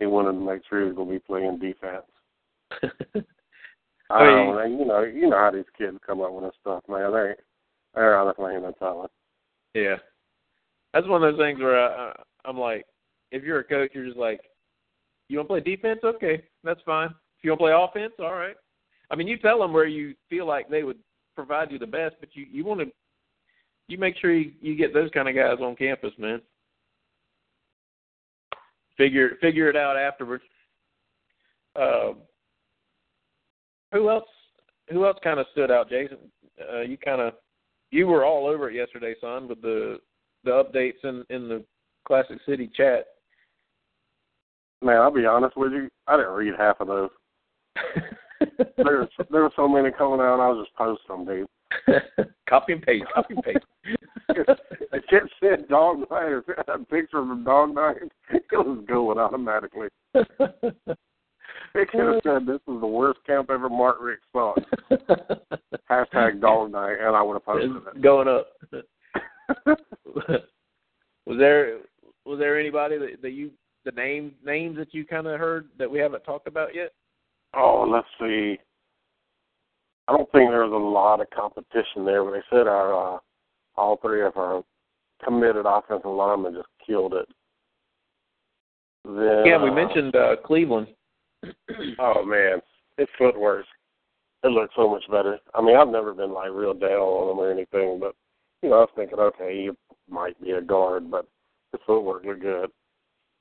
he wanted to make sure he was going to be playing defense. I don't oh, know. You know, you know how these kids come up with this stuff, man. They they're honestly ain't no talent. Yeah, that's one of those things where I, I'm like, if you're a coach, you're just like, you want to play defense? Okay, that's fine. If you want to play offense, all right. I mean, you tell them where you feel like they would provide you the best, but you you want to you make sure you, you get those kind of guys on campus, man. Figure figure it out afterwards. Uh, who else? Who else kind of stood out, Jason? Uh, you kind of you were all over it yesterday, son, with the the updates in in the Classic City chat. Man, I'll be honest with you. I didn't read half of those. There's there were so many coming out. I was just posting them, dude. copy and paste. Copy and paste. the kid said Dawg Night or a picture of a Dawg Night. It was going automatically. They could have said this is the worst camp ever Mark Richt saw. Hashtag Dawg Night, and I would have posted It's it. going up. was there was there anybody that, that you the name names that you kind of heard that we haven't talked about yet? Oh, let's see. I don't think there was a lot of competition there, but they said our uh, all three of our committed offensive linemen just killed it. Then, yeah, we uh, mentioned uh, Cleveland. Oh man, his footwork. It looks so much better. I mean, I've never been like real down on him or anything, but you know, I was thinking, okay, he might be a guard, but his footwork looked good.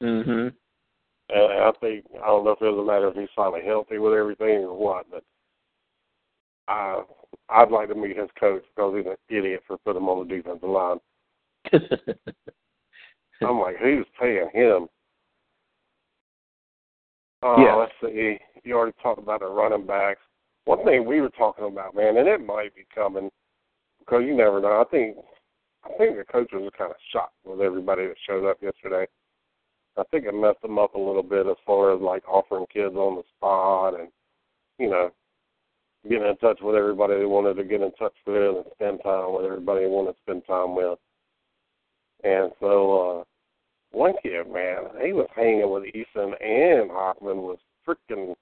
Mhm. And I think I don't know if it was a matter of he's finally healthy with everything or what, but I I'd like to meet his coach because he's an idiot for putting him on the defensive line. I'm like, who's paying him? Oh, Yeah. let's see. You already talked about the running backs. One thing we were talking about, man, and it might be coming because you never know. I think I think the coaches are kind of shocked with everybody that showed up yesterday. I think it messed them up a little bit as far as like offering kids on the spot and you know getting in touch with everybody they wanted to get in touch with and spend time with everybody they wanted to spend time with. And so uh one kid, man, he was hanging with Eason and Hoffman was freaking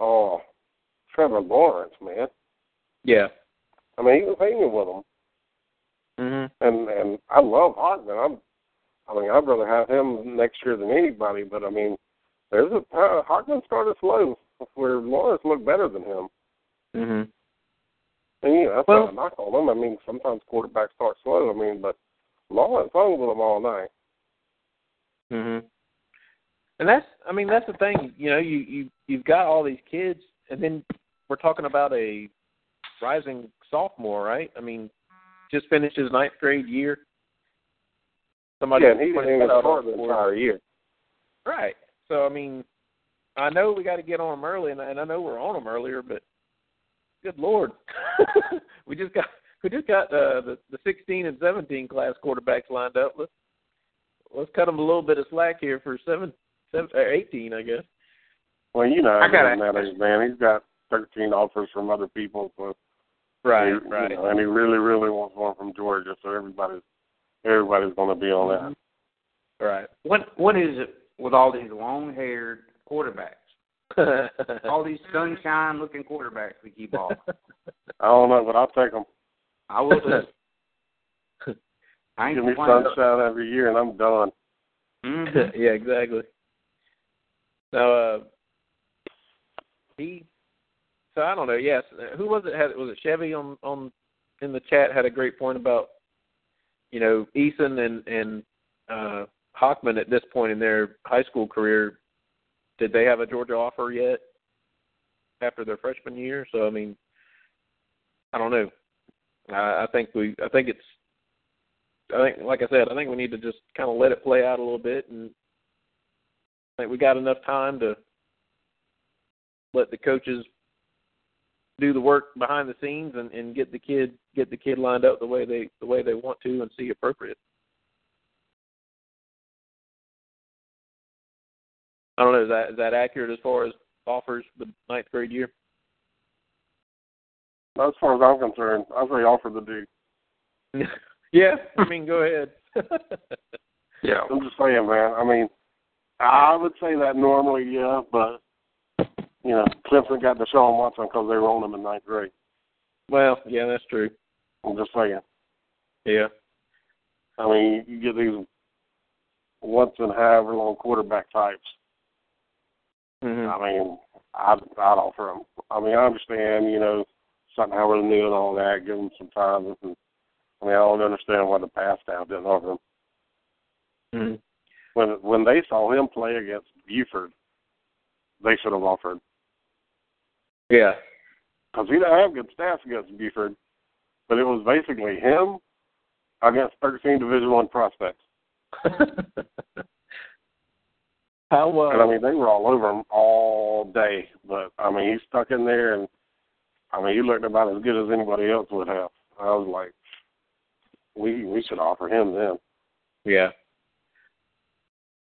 oh Trevor Lawrence, man. Yeah. I mean, he was hanging with him, Mhm. and and I love Hoffman. I'm, I mean, I'd rather have him next year than anybody. But I mean, there's a uh, Hockman started slow, where Lawrence looked better than him. Mhm. And you know, that's Well- not a knock on him. I mean, sometimes quarterbacks start slow. I mean, but Lawrence hung with him all night. Mhm. And that's I mean that's the thing, you know, you you you've got all these kids and then we're talking about a rising sophomore, right? I mean, just finished his ninth grade year. Somebody yeah, and he didn't even start the the entire year. Right. So I mean, I know we got to get on them early, and, and I know we're on them earlier, but good lord, we just got we just got uh, the the 16 and 17 class quarterbacks lined up. Let's let's cut them a little bit of slack here for seven, seven or 18, I guess. Well, you know, I it gotta- doesn't matter, man. He's got 13 offers from other people, so Right, he, right. You know, and he really, really wants one from Georgia, so everybody's everybody's going to be on that. Right. What what is it with all these long haired quarterbacks? all these sunshine looking quarterbacks we keep off. I don't know, but I'll take them. I will too. I ain't Give me complaining. sunshine every year, and I'm done. Mhm. yeah, exactly. So uh he so I don't know, yes. Who was it had was it Chevy on on in the chat had a great point about you know, Eason and and uh, Hockman at this point in their high school career, did they have a Georgia offer yet after their freshman year? So I mean, I don't know. I, I think we, I think it's, I think, like I said, I think we need to just kind of let it play out a little bit, and I think we got enough time to let the coaches do the work behind the scenes and, and get the kid get the kid lined up the way they the way they want to and see appropriate. I don't know. Is that is that accurate as far as offers the ninth grade year? As far as I'm concerned, I say offer the dude. yeah, I mean, go ahead. yeah, I'm just saying, man. I mean, I would say that normally, yeah, but you know, Clemson got Deshaun Watson because they were on him in ninth grade. Well, yeah, that's true. I'm just saying. Yeah. I mean, you get these once in however long quarterback types. Mm-hmm. I mean, I'd, I'd offer them. I mean, I understand, you know, something how we're new and all that. Give them some time. And, I mean, I don't understand why the pass down didn't offer them. Mm-hmm. When when they saw him play against Buford, they should have offered. Yeah. Because he didn't have good stats against Buford, but it was basically him against 13 Division One prospects. How? Uh, and I mean, they were all over him all day. But I mean, he stuck in there, and I mean, he looked about as good as anybody else would have. I was like, we we should offer him then. Yeah.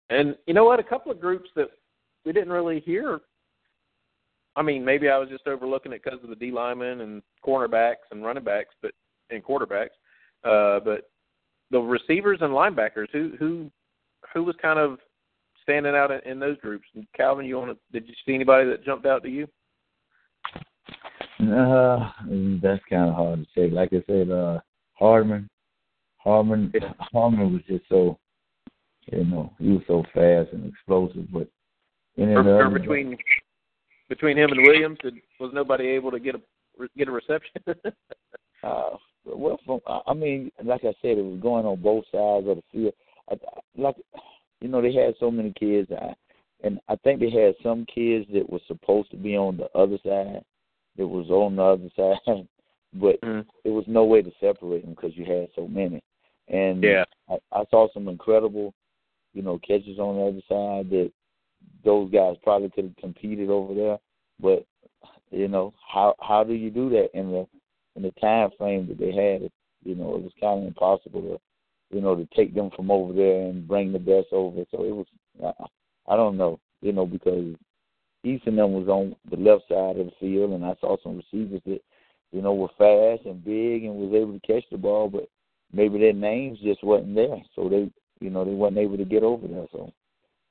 And you know what? A couple of groups that we didn't really hear. I mean, maybe I was just overlooking it because of the D linemen and cornerbacks and running backs, but and quarterbacks. Uh, but the receivers and linebackers, who who who was kind of standing out in, in those groups? And Calvin, you want to? Did you see anybody that jumped out to you? Uh, that's kind of hard to say. Like I said, uh, Hardman, Hardman, Hardman was just so, you know, he was so fast and explosive. But in or, or between between him and Williams, did, was nobody able to get a get a reception? uh, well, from I mean, like I said, it was going on both sides of the field. I, like, you know, they had so many kids, I, and I think they had some kids that were supposed to be on the other side, that was on the other side, but mm. there was no way to separate them because you had so many. And yeah, I, I saw some incredible, you know, catches on the other side that those guys probably could have competed over there. But you know, how how do you do that in the in the time frame that they had? You know, it was kind of impossible to, you know, to take them from over there and bring the best over. So it was, I, I don't know, you know, because East and them was on the left side of the field, and I saw some receivers that, you know, were fast and big and was able to catch the ball, but maybe their names just wasn't there, so they, you know, they wasn't able to get over there. So,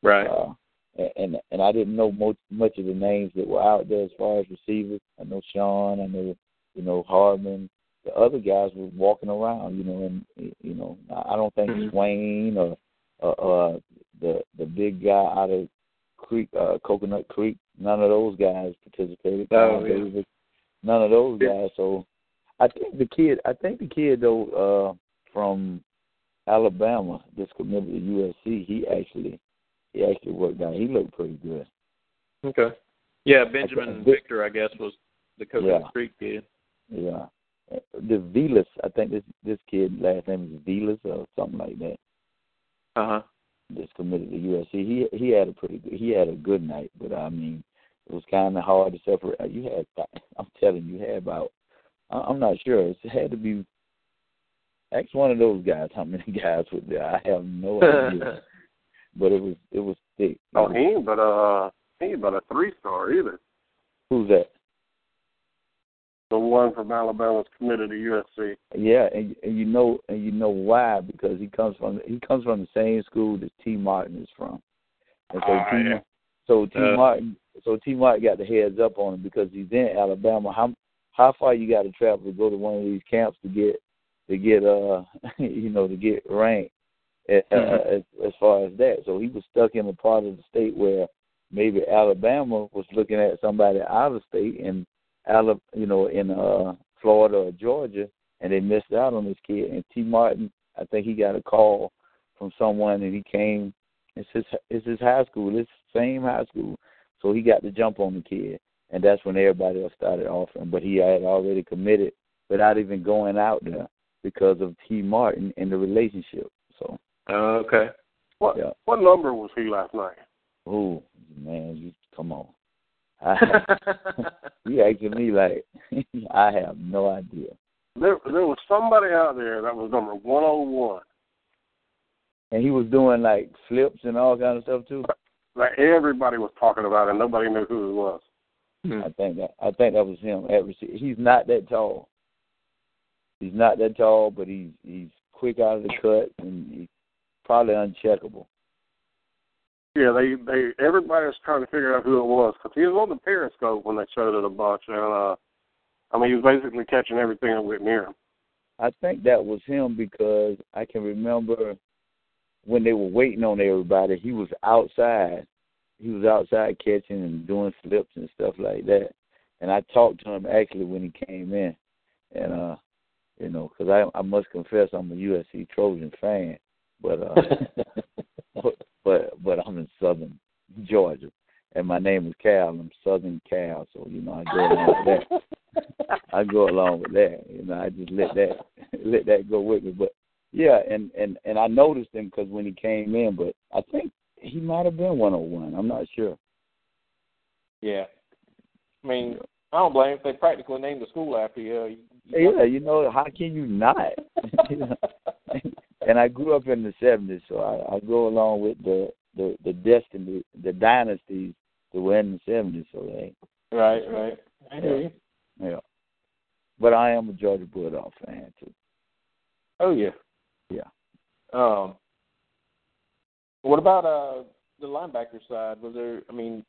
right. Uh, and and I didn't know much much of the names that were out there as far as receivers. I know Sean, I know you know Hardman. The other guys were walking around, you know, and you know I don't think mm-hmm. Swain or uh, uh the the big guy out of Creek uh Coconut Creek, none of those guys participated. Oh, yeah. Davis, none of those guys. So I think the kid I think the kid though uh from Alabama that's committed to USC, he actually he actually worked out. He looked pretty good. Okay. Yeah, Binjimen Victor, I guess, was the Coconut yeah. Creek kid. Yeah. The Velus, I think this this kid last name is Velus or something like that. Uh huh. That's committed to USC. He he had a pretty good he had a good night, but I mean it was kind of hard to separate. You had I'm telling you, you had about I'm not sure. It had to be. Ask one of those guys how many guys were there. I have no idea. but it was it was thick. Oh, he ain't but uh he ain't but a three star either. Who's that? The one from Alabama's committed to USC. Yeah, and and you know and you know why because he comes from he comes from the same school that Tee Martin is from. And so oh, T yeah. so T Uh. Martin so Tee Martin got the heads up on him because he's in Alabama. How how far you got to travel to go to one of these camps to get to get uh you know to get ranked uh, Mhm. as, as far as that. So he was stuck in a part of the state where maybe Alabama was looking at somebody out of state and Alabama, you know, in uh Florida or Georgia, and they missed out on this kid. And Tee Martin, I think he got a call from someone, and he came. It's his it's his high school. It's the same high school, so he got to jump on the kid, and that's when everybody else started offering. But he had already committed without even going out there because of Tee Martin and the relationship. So. Uh, okay. What yeah. what number was he last night? Oh man, you come on. I, you asking me like I have no idea. There there was somebody out there that was number one oh one. And he was doing like flips and all kind of stuff too. Like everybody was talking about it, and nobody knew who it was. Hmm. I think that I think that was him. He's not that tall. He's not that tall, but he's he's quick out of the cut and he's probably uncheckable. Yeah, they they everybody was trying to figure out who it was because he was on the periscope when they showed it a bunch, and uh, I mean he was basically catching everything that went near him. I think that was him because I can remember when they were waiting on everybody, he was outside. He was outside catching and doing flips and stuff like that. And I talked to him actually when he came in, and uh, you know, because I I must confess I'm a USC Trojan fan, but uh, but, but I'm in Southern Georgia, and my name is Cal. I'm Southern Cal, so you know I go along with that. I go along with that. You know, I just let that let that go with me. But yeah, and and and I noticed him because when he came in, but I think he might have been 101. I'm not sure. Yeah. I mean, I don't blame if they practically named the school after you. Uh, you yeah, you know, how can you not? and I grew up in the '70s, so I, I go along with the the the destiny, the dynasties that were in the '70s. So they. Right, right. I hear you. Yeah. But I am a Georgia Bulldog fan too. Oh yeah. Yeah. Um. What about uh the linebacker side? Was there? I mean,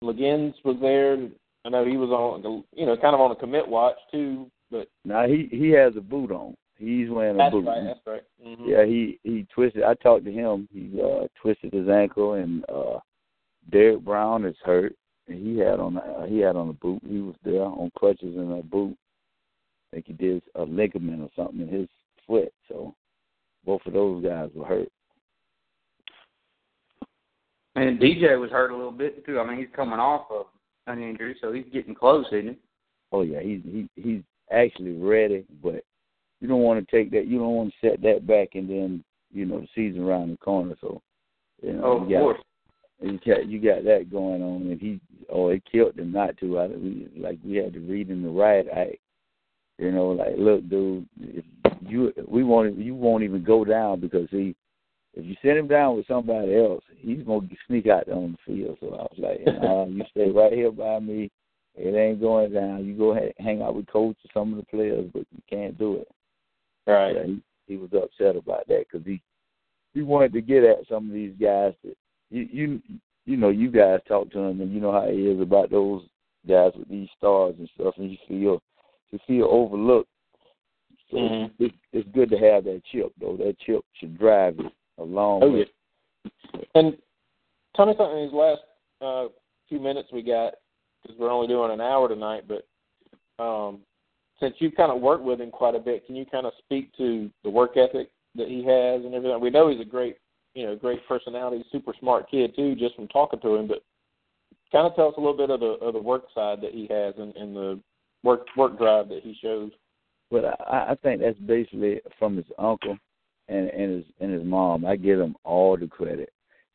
Legends was there. I know he was on, you know, kind of on a commit watch too. But now he he has a boot on. He's wearing a that's boot. right. That's right. Mm-hmm. Yeah, he he twisted. I talked to him. He uh twisted his ankle, and uh Derrick Brown is hurt. And he had on uh, he had on a boot. He was there on crutches and a boot. I think he did a ligament or something in his foot. So both of those guys were hurt. And DJ was hurt a little bit too. I mean, he's coming off of an injury, so he's getting close, isn't he? Oh yeah, he's he he's actually ready, but you don't want to take that. You don't want to set that back, and then you know the season around the corner. So you know, oh, of you got, course. You got you got that going on, and he oh it killed him not to. I, we, like we had to read in the riot act. You know, like look, dude, if you we won't you won't even go down because he if you send him down with somebody else, he's gonna sneak out on the field. So I was like, nah, you stay right here by me. It ain't going down. You go ahead, hang out with coach or some of the players, but you can't do it. Right. Yeah, he, he was upset about that because he he wanted to get at some of these guys that you you you know you guys talk to him and you know how he is about those guys with these stars and stuff, and you feel you feel overlooked. So mm-hmm. it, it's good to have that chip though. That chip should drive you along. Oh with yeah. And tell me something. These last uh, few minutes we got because we're only doing an hour tonight, but um, since you've kind of worked with him quite a bit, can you kind of speak to the work ethic that he has and everything? We know he's a great, you know, great personality, super smart kid too, just from talking to him. But kind of tell us a little bit of the of the work side that he has and, and the work work drive that he shows. But I, I think that's basically from his uncle and and his and his mom. I give him all the credit.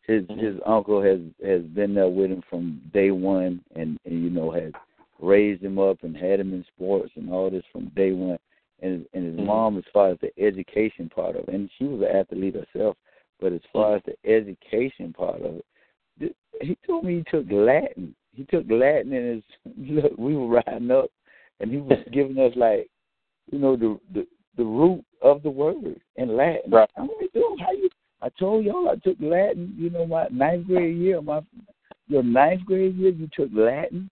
His mm-hmm. his uncle has has been there with him from day one, and, and you know has raised him up and had him in sports and all this from day one. And and his mm-hmm. mom, as far as the education part of it, and she was an athlete herself, but as far as the education part of it, he told me he took Latin. He took Latin in his look. We were riding up, and he was giving us like, you know, the the the root of the word in Latin. Right. I'm like, dude, how you? I told y'all I took Latin. You know, my ninth grade year, my your ninth grade year, you took Latin.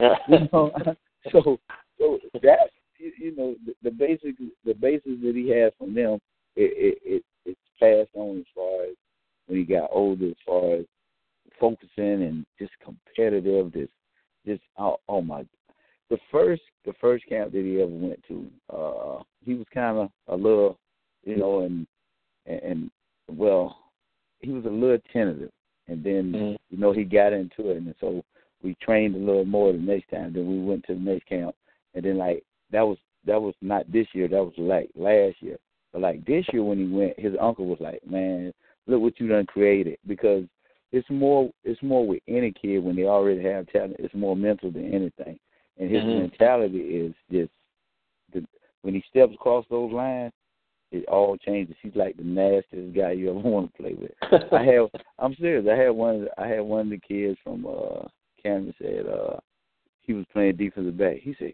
you know, so so that's you know the, the basic the basis that he has from them. It, it it it's passed on as far as when he got older, as far as focusing and just competitive. This just oh, oh my the first the first camp that he ever went to, uh, he was kind of a little, you know, and and, well, he was a little tentative, and then Mhm. you know he got into it, and so we trained a little more the next time. Then we went to the next camp, and then like that was that was not this year. That was like last year. But like this year when he went, his uncle was like, "Man, look what you done created." Because it's more it's more with any kid when they already have talent. It's more mental than anything, and his Mhm. mentality is just the when he steps across those lines, it all changes. He's like the nastiest guy you ever want to play with. I have I'm serious. I had one I had one of the kids from uh Canada said uh he was playing defensive back. He said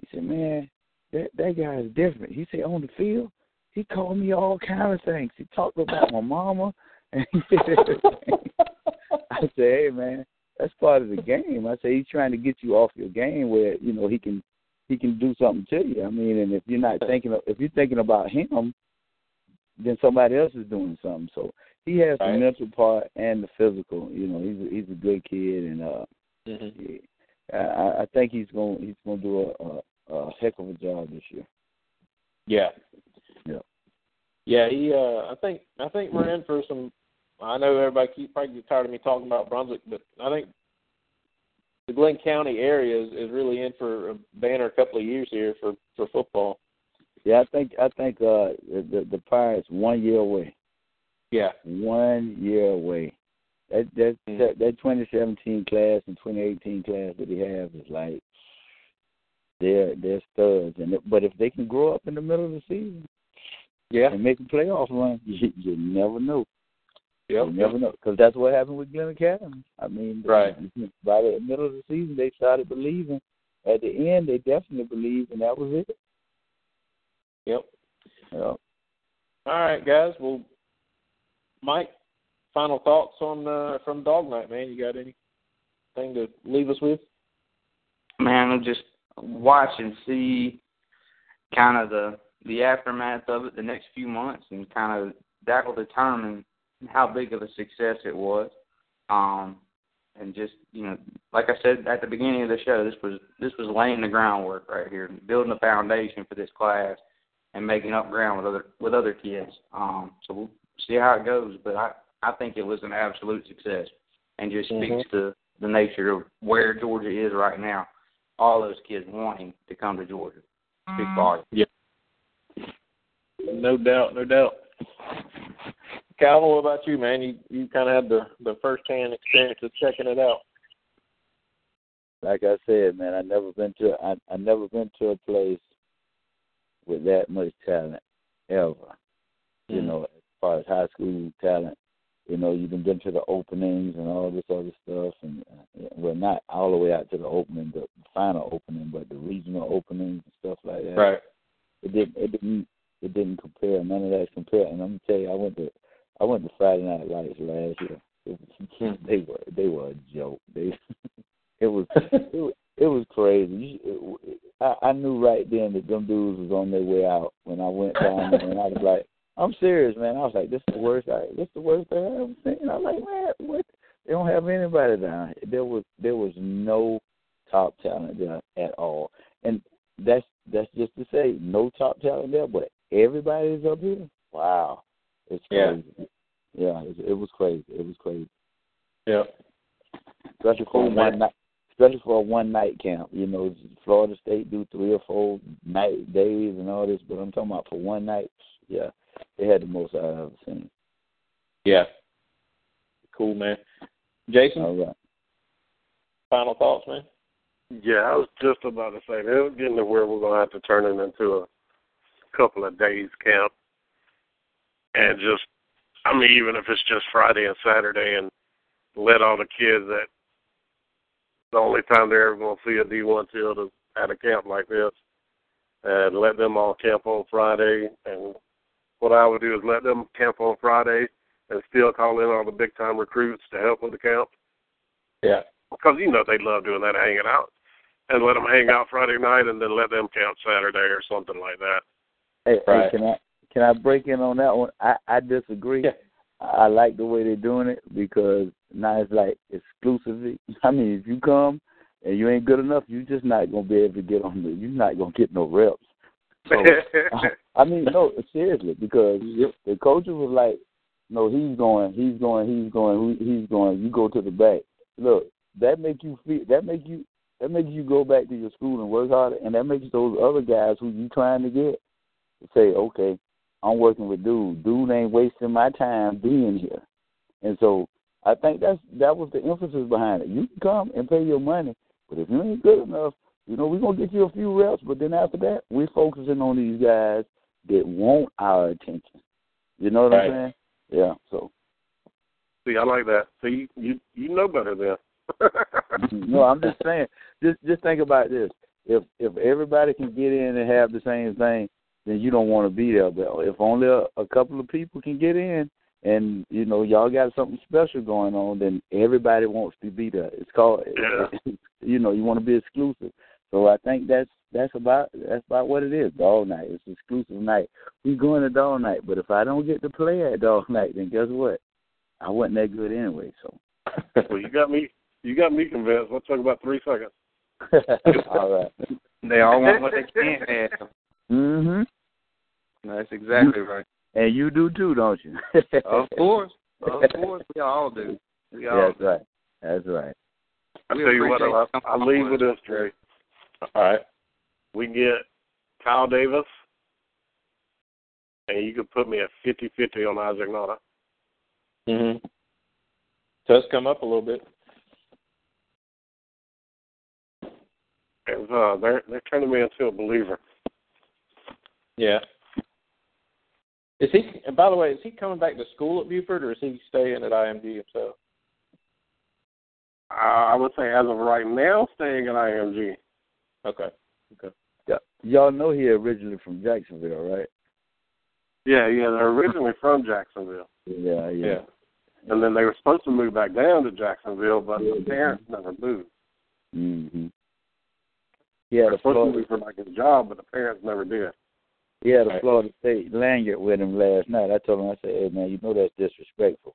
he said, Man, that that guy is different. He said on the field, he called me all kind of things. He talked about my mama and he said everything. I said, Hey man, that's part of the game. I said he's trying to get you off your game where, you know, he can he can do something to you. I mean, and if you're not thinking of, if you're thinking about him, then somebody else is doing something. So he has Right. the mental part and the physical. You know, he's a, he's a good kid, and uh, Mhm. I, I think he's going he's going to do a, a, a heck of a job this year. Yeah. Yeah. Yeah, he uh I think I think we're in for some I know everybody keep probably get tired of me talking about Brunswick, but I think the Glynn County area is, is really in for a banner couple of years here for, for football. Yeah, I think I think uh the the, the Pirates one year away. Yeah. One year away. That that Mm. that, that 2017 class and 2018 class that he has is like they're they're studs. And but if they can grow up in the middle of the season, Yeah. and make a playoff run, you, you never know. Yep. You never know because that's what happened with Glynn Academy. I mean, Right. By the middle of the season, they started believing. At the end, they definitely believed, and that was it. Yep. Yeah. All right, guys. Well, Mike, final thoughts on uh, from Dawg Night, man. You got anything to leave us with? man, I'm just watch and see kind of the the aftermath of it the next few months, and kind of that will determine how big of a success it was. Um, and just you know, like I said at the beginning of the show, this was this was laying the groundwork right here, building the foundation for this class, and making up ground with other with other kids. Um, so we'll see how it goes, but I I think it was an absolute success, and just speaks Mhm. to the nature of where Georgia is right now all those kids wanting to come to Georgia. Big volume. Yeah. No doubt, no doubt. Calvin, what about you, man? You you kind of had the the first hand experience of checking it out. Like I said, man, I never been to I I never been to a place with that much talent ever. You Mhm. know, as far as high school talent, you know, you've been to the openings and all this other stuff, and well, not all the way out to the opening, the final opening, but the regional openings and stuff like that. Right. It didn't. It didn't. It didn't compare. None of that compared. And I'm gonna tell you, I went to I went to Friday Night Lights last year. It was, they were they were a joke. They it was it was, it was crazy. You, it, I, I knew right then that them dudes was on their way out when I went down there, and I was like, I'm serious, man. I was like, this is the worst. I this is the worst thing I ever seen. I was like, man, what? They don't have anybody down. here. There was there was no top talent there at all, and that's that's just to say no top talent there, but everybody's up here. Wow, it's crazy. Yeah, it, it was crazy. It was crazy, Yeah. especially for one night, especially for a one night camp. You know, Florida State do three or four night days and all this, but I'm talking about for one night. Yeah, they had the most I've ever seen. Yeah. Cool, man. Jason, All right. final thoughts, man. Yeah, I was just about to say they're getting to where we're gonna have to turn it into a couple of days camp, and just, I mean, even if it's just Friday and Saturday, and let all the kids that the only time they're ever gonna see a D one field is at a camp like this, and let them all camp on Friday. And what I would do is let them camp on Friday and still call in all the big time recruits to help with the camp Yeah. because you know they love doing that, hanging out, and let them hang out Friday night, and then let them camp Saturday or something like that. Hey, Right. hey, can I can I break in on that one? I I disagree. Yeah. I like the way they're doing it because now it's like exclusively. I mean, if you come and you ain't good enough, you just not gonna be able to get on the. You're not gonna get no reps. So, I mean, no, seriously, because the coaches was like, "No, he's going, he's going, he's going, he's going. You go to the back." Look, that make you feel, that make you, that makes you go back to your school and work harder, and that makes those other guys who you trying to get say, "Okay, I'm working with dude. Dude ain't wasting my time being here." And so I think that's that was the emphasis behind it. You can come and pay your money, but if you ain't good enough, you know, we're gonna get you a few reps, but then after that, we're focusing on these guys that want our attention. You know what Right. I'm saying? Yeah. So See, I like that. See, you you know better then. no, I'm just saying. Just just think about this. If if everybody can get in and have the same thing, then you don't want to be there. But if only a, a couple of people can get in, and you know y'all got something special going on, then everybody wants to be there. It's called, yeah. you know, you want to be exclusive. So I think that's that's about that's about what it is. Dawg Night. It's exclusive night. We going to Dawg Night, but if I don't get to play at dog night, then guess what? I wasn't that good anyway. So well, you got me. You got me convinced. Let's talk about three seconds. all right. They all want what they can't have. Mhm. That's exactly right. And you do too, don't you? Of course. Of course, we all do. We all That's right. That's right. I We tell you what, I, I leave on with with this, Trey. All right, we get Kyle Davis, and you could put me at fifty-fifty on Isaac Nauta. Mm-hmm. Does come up a little bit. And, uh, they're they're turning me into a believer. Yeah. Is he? And by the way, is he coming back to school at Buford, or is he staying at IMG himself? Uh, I would say as of right now, staying at IMG. Okay. Okay. Yeah. Y'all know he originally from Jacksonville, right? Yeah, yeah, they're originally from Jacksonville, Yeah, yeah. and then they were supposed to move back down to Jacksonville, but the parents never moved. Mhm. Yeah, had They're a supposed to move for like his job, but the parents never did. he had a Right. Florida State lanyard with him last night. I told him, I said, "Hey man, you know that's disrespectful."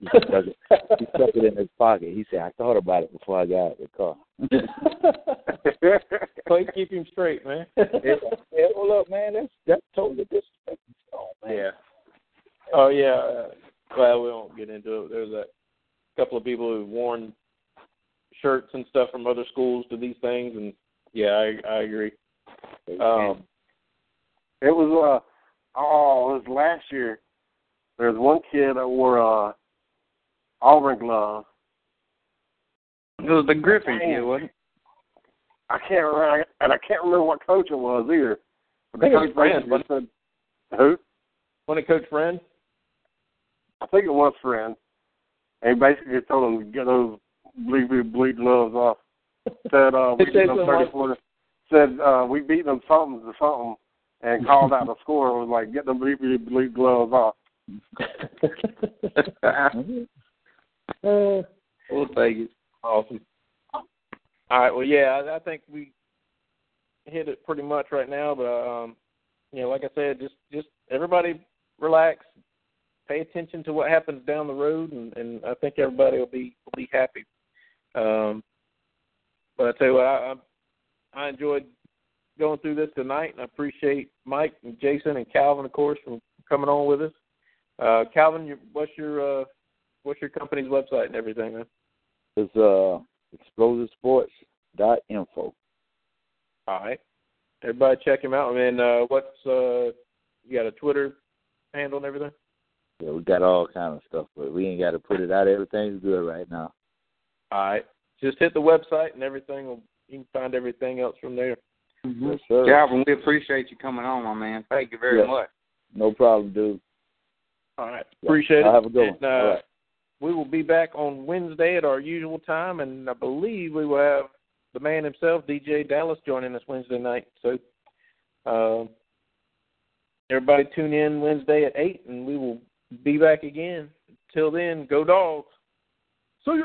He stuck it, he stuck it in his pocket. He said, "I thought about it before I got out of the car." Please keep him straight, man. yeah, hold up, man. That's that's totally disrespectful. Oh man. Yeah. Oh yeah. Uh, well, we won't get into it. There's a couple of people who've worn shirts and stuff from other schools to these things, and yeah, I I agree. Um, It was uh oh, it was last year. There was one kid that wore a Auburn glove. It was the Griffin kid, wasn't it? I can't remember, and I can't remember what coach it was either. I think it was Coach Friend, basically said, "Who?" Wasn't it Coach Friend? I think it was friend. And he basically told him to get those bleed bleed gloves off. Said uh we It beat them something thirty like- said uh we beat them something to something and called out the score and was like, Get them bleed bleed, bleed gloves off. Uh, We'll take it. Awesome. All right. Well, yeah, I, I think we hit it pretty much right now. But um, you know, like I said, just just everybody relax, pay attention to what happens down the road, and, and I think everybody will be will be happy. Um, but I tell you what, I, I I enjoyed going through this tonight, and I appreciate Mike and Jason and Calvin, of course, for coming on with us. Uh, Calvin, your, what's your uh, what's your company's website and everything, man? It's uh explosivesports.info. All right. Everybody check him out. And then uh, what's uh, you got a Twitter handle and everything? Yeah, we got all kind of stuff, but we ain't got to put it out. Everything's good right now. All right. Just hit the website and everything. will You can find everything else from there. Yes, sir. Calvin, we appreciate you coming on, my man. Thank you very Yeah. much. No problem, dude. All right. Yeah. Appreciate it. I'll have a good one. And, uh, All right. We will be back on Wednesday at our usual time, and I believe we will have the man himself, DJ Dallas, joining us Wednesday night. So, uh, everybody tune in Wednesday at eight, and we will be back again. Till then, go dogs. See ya.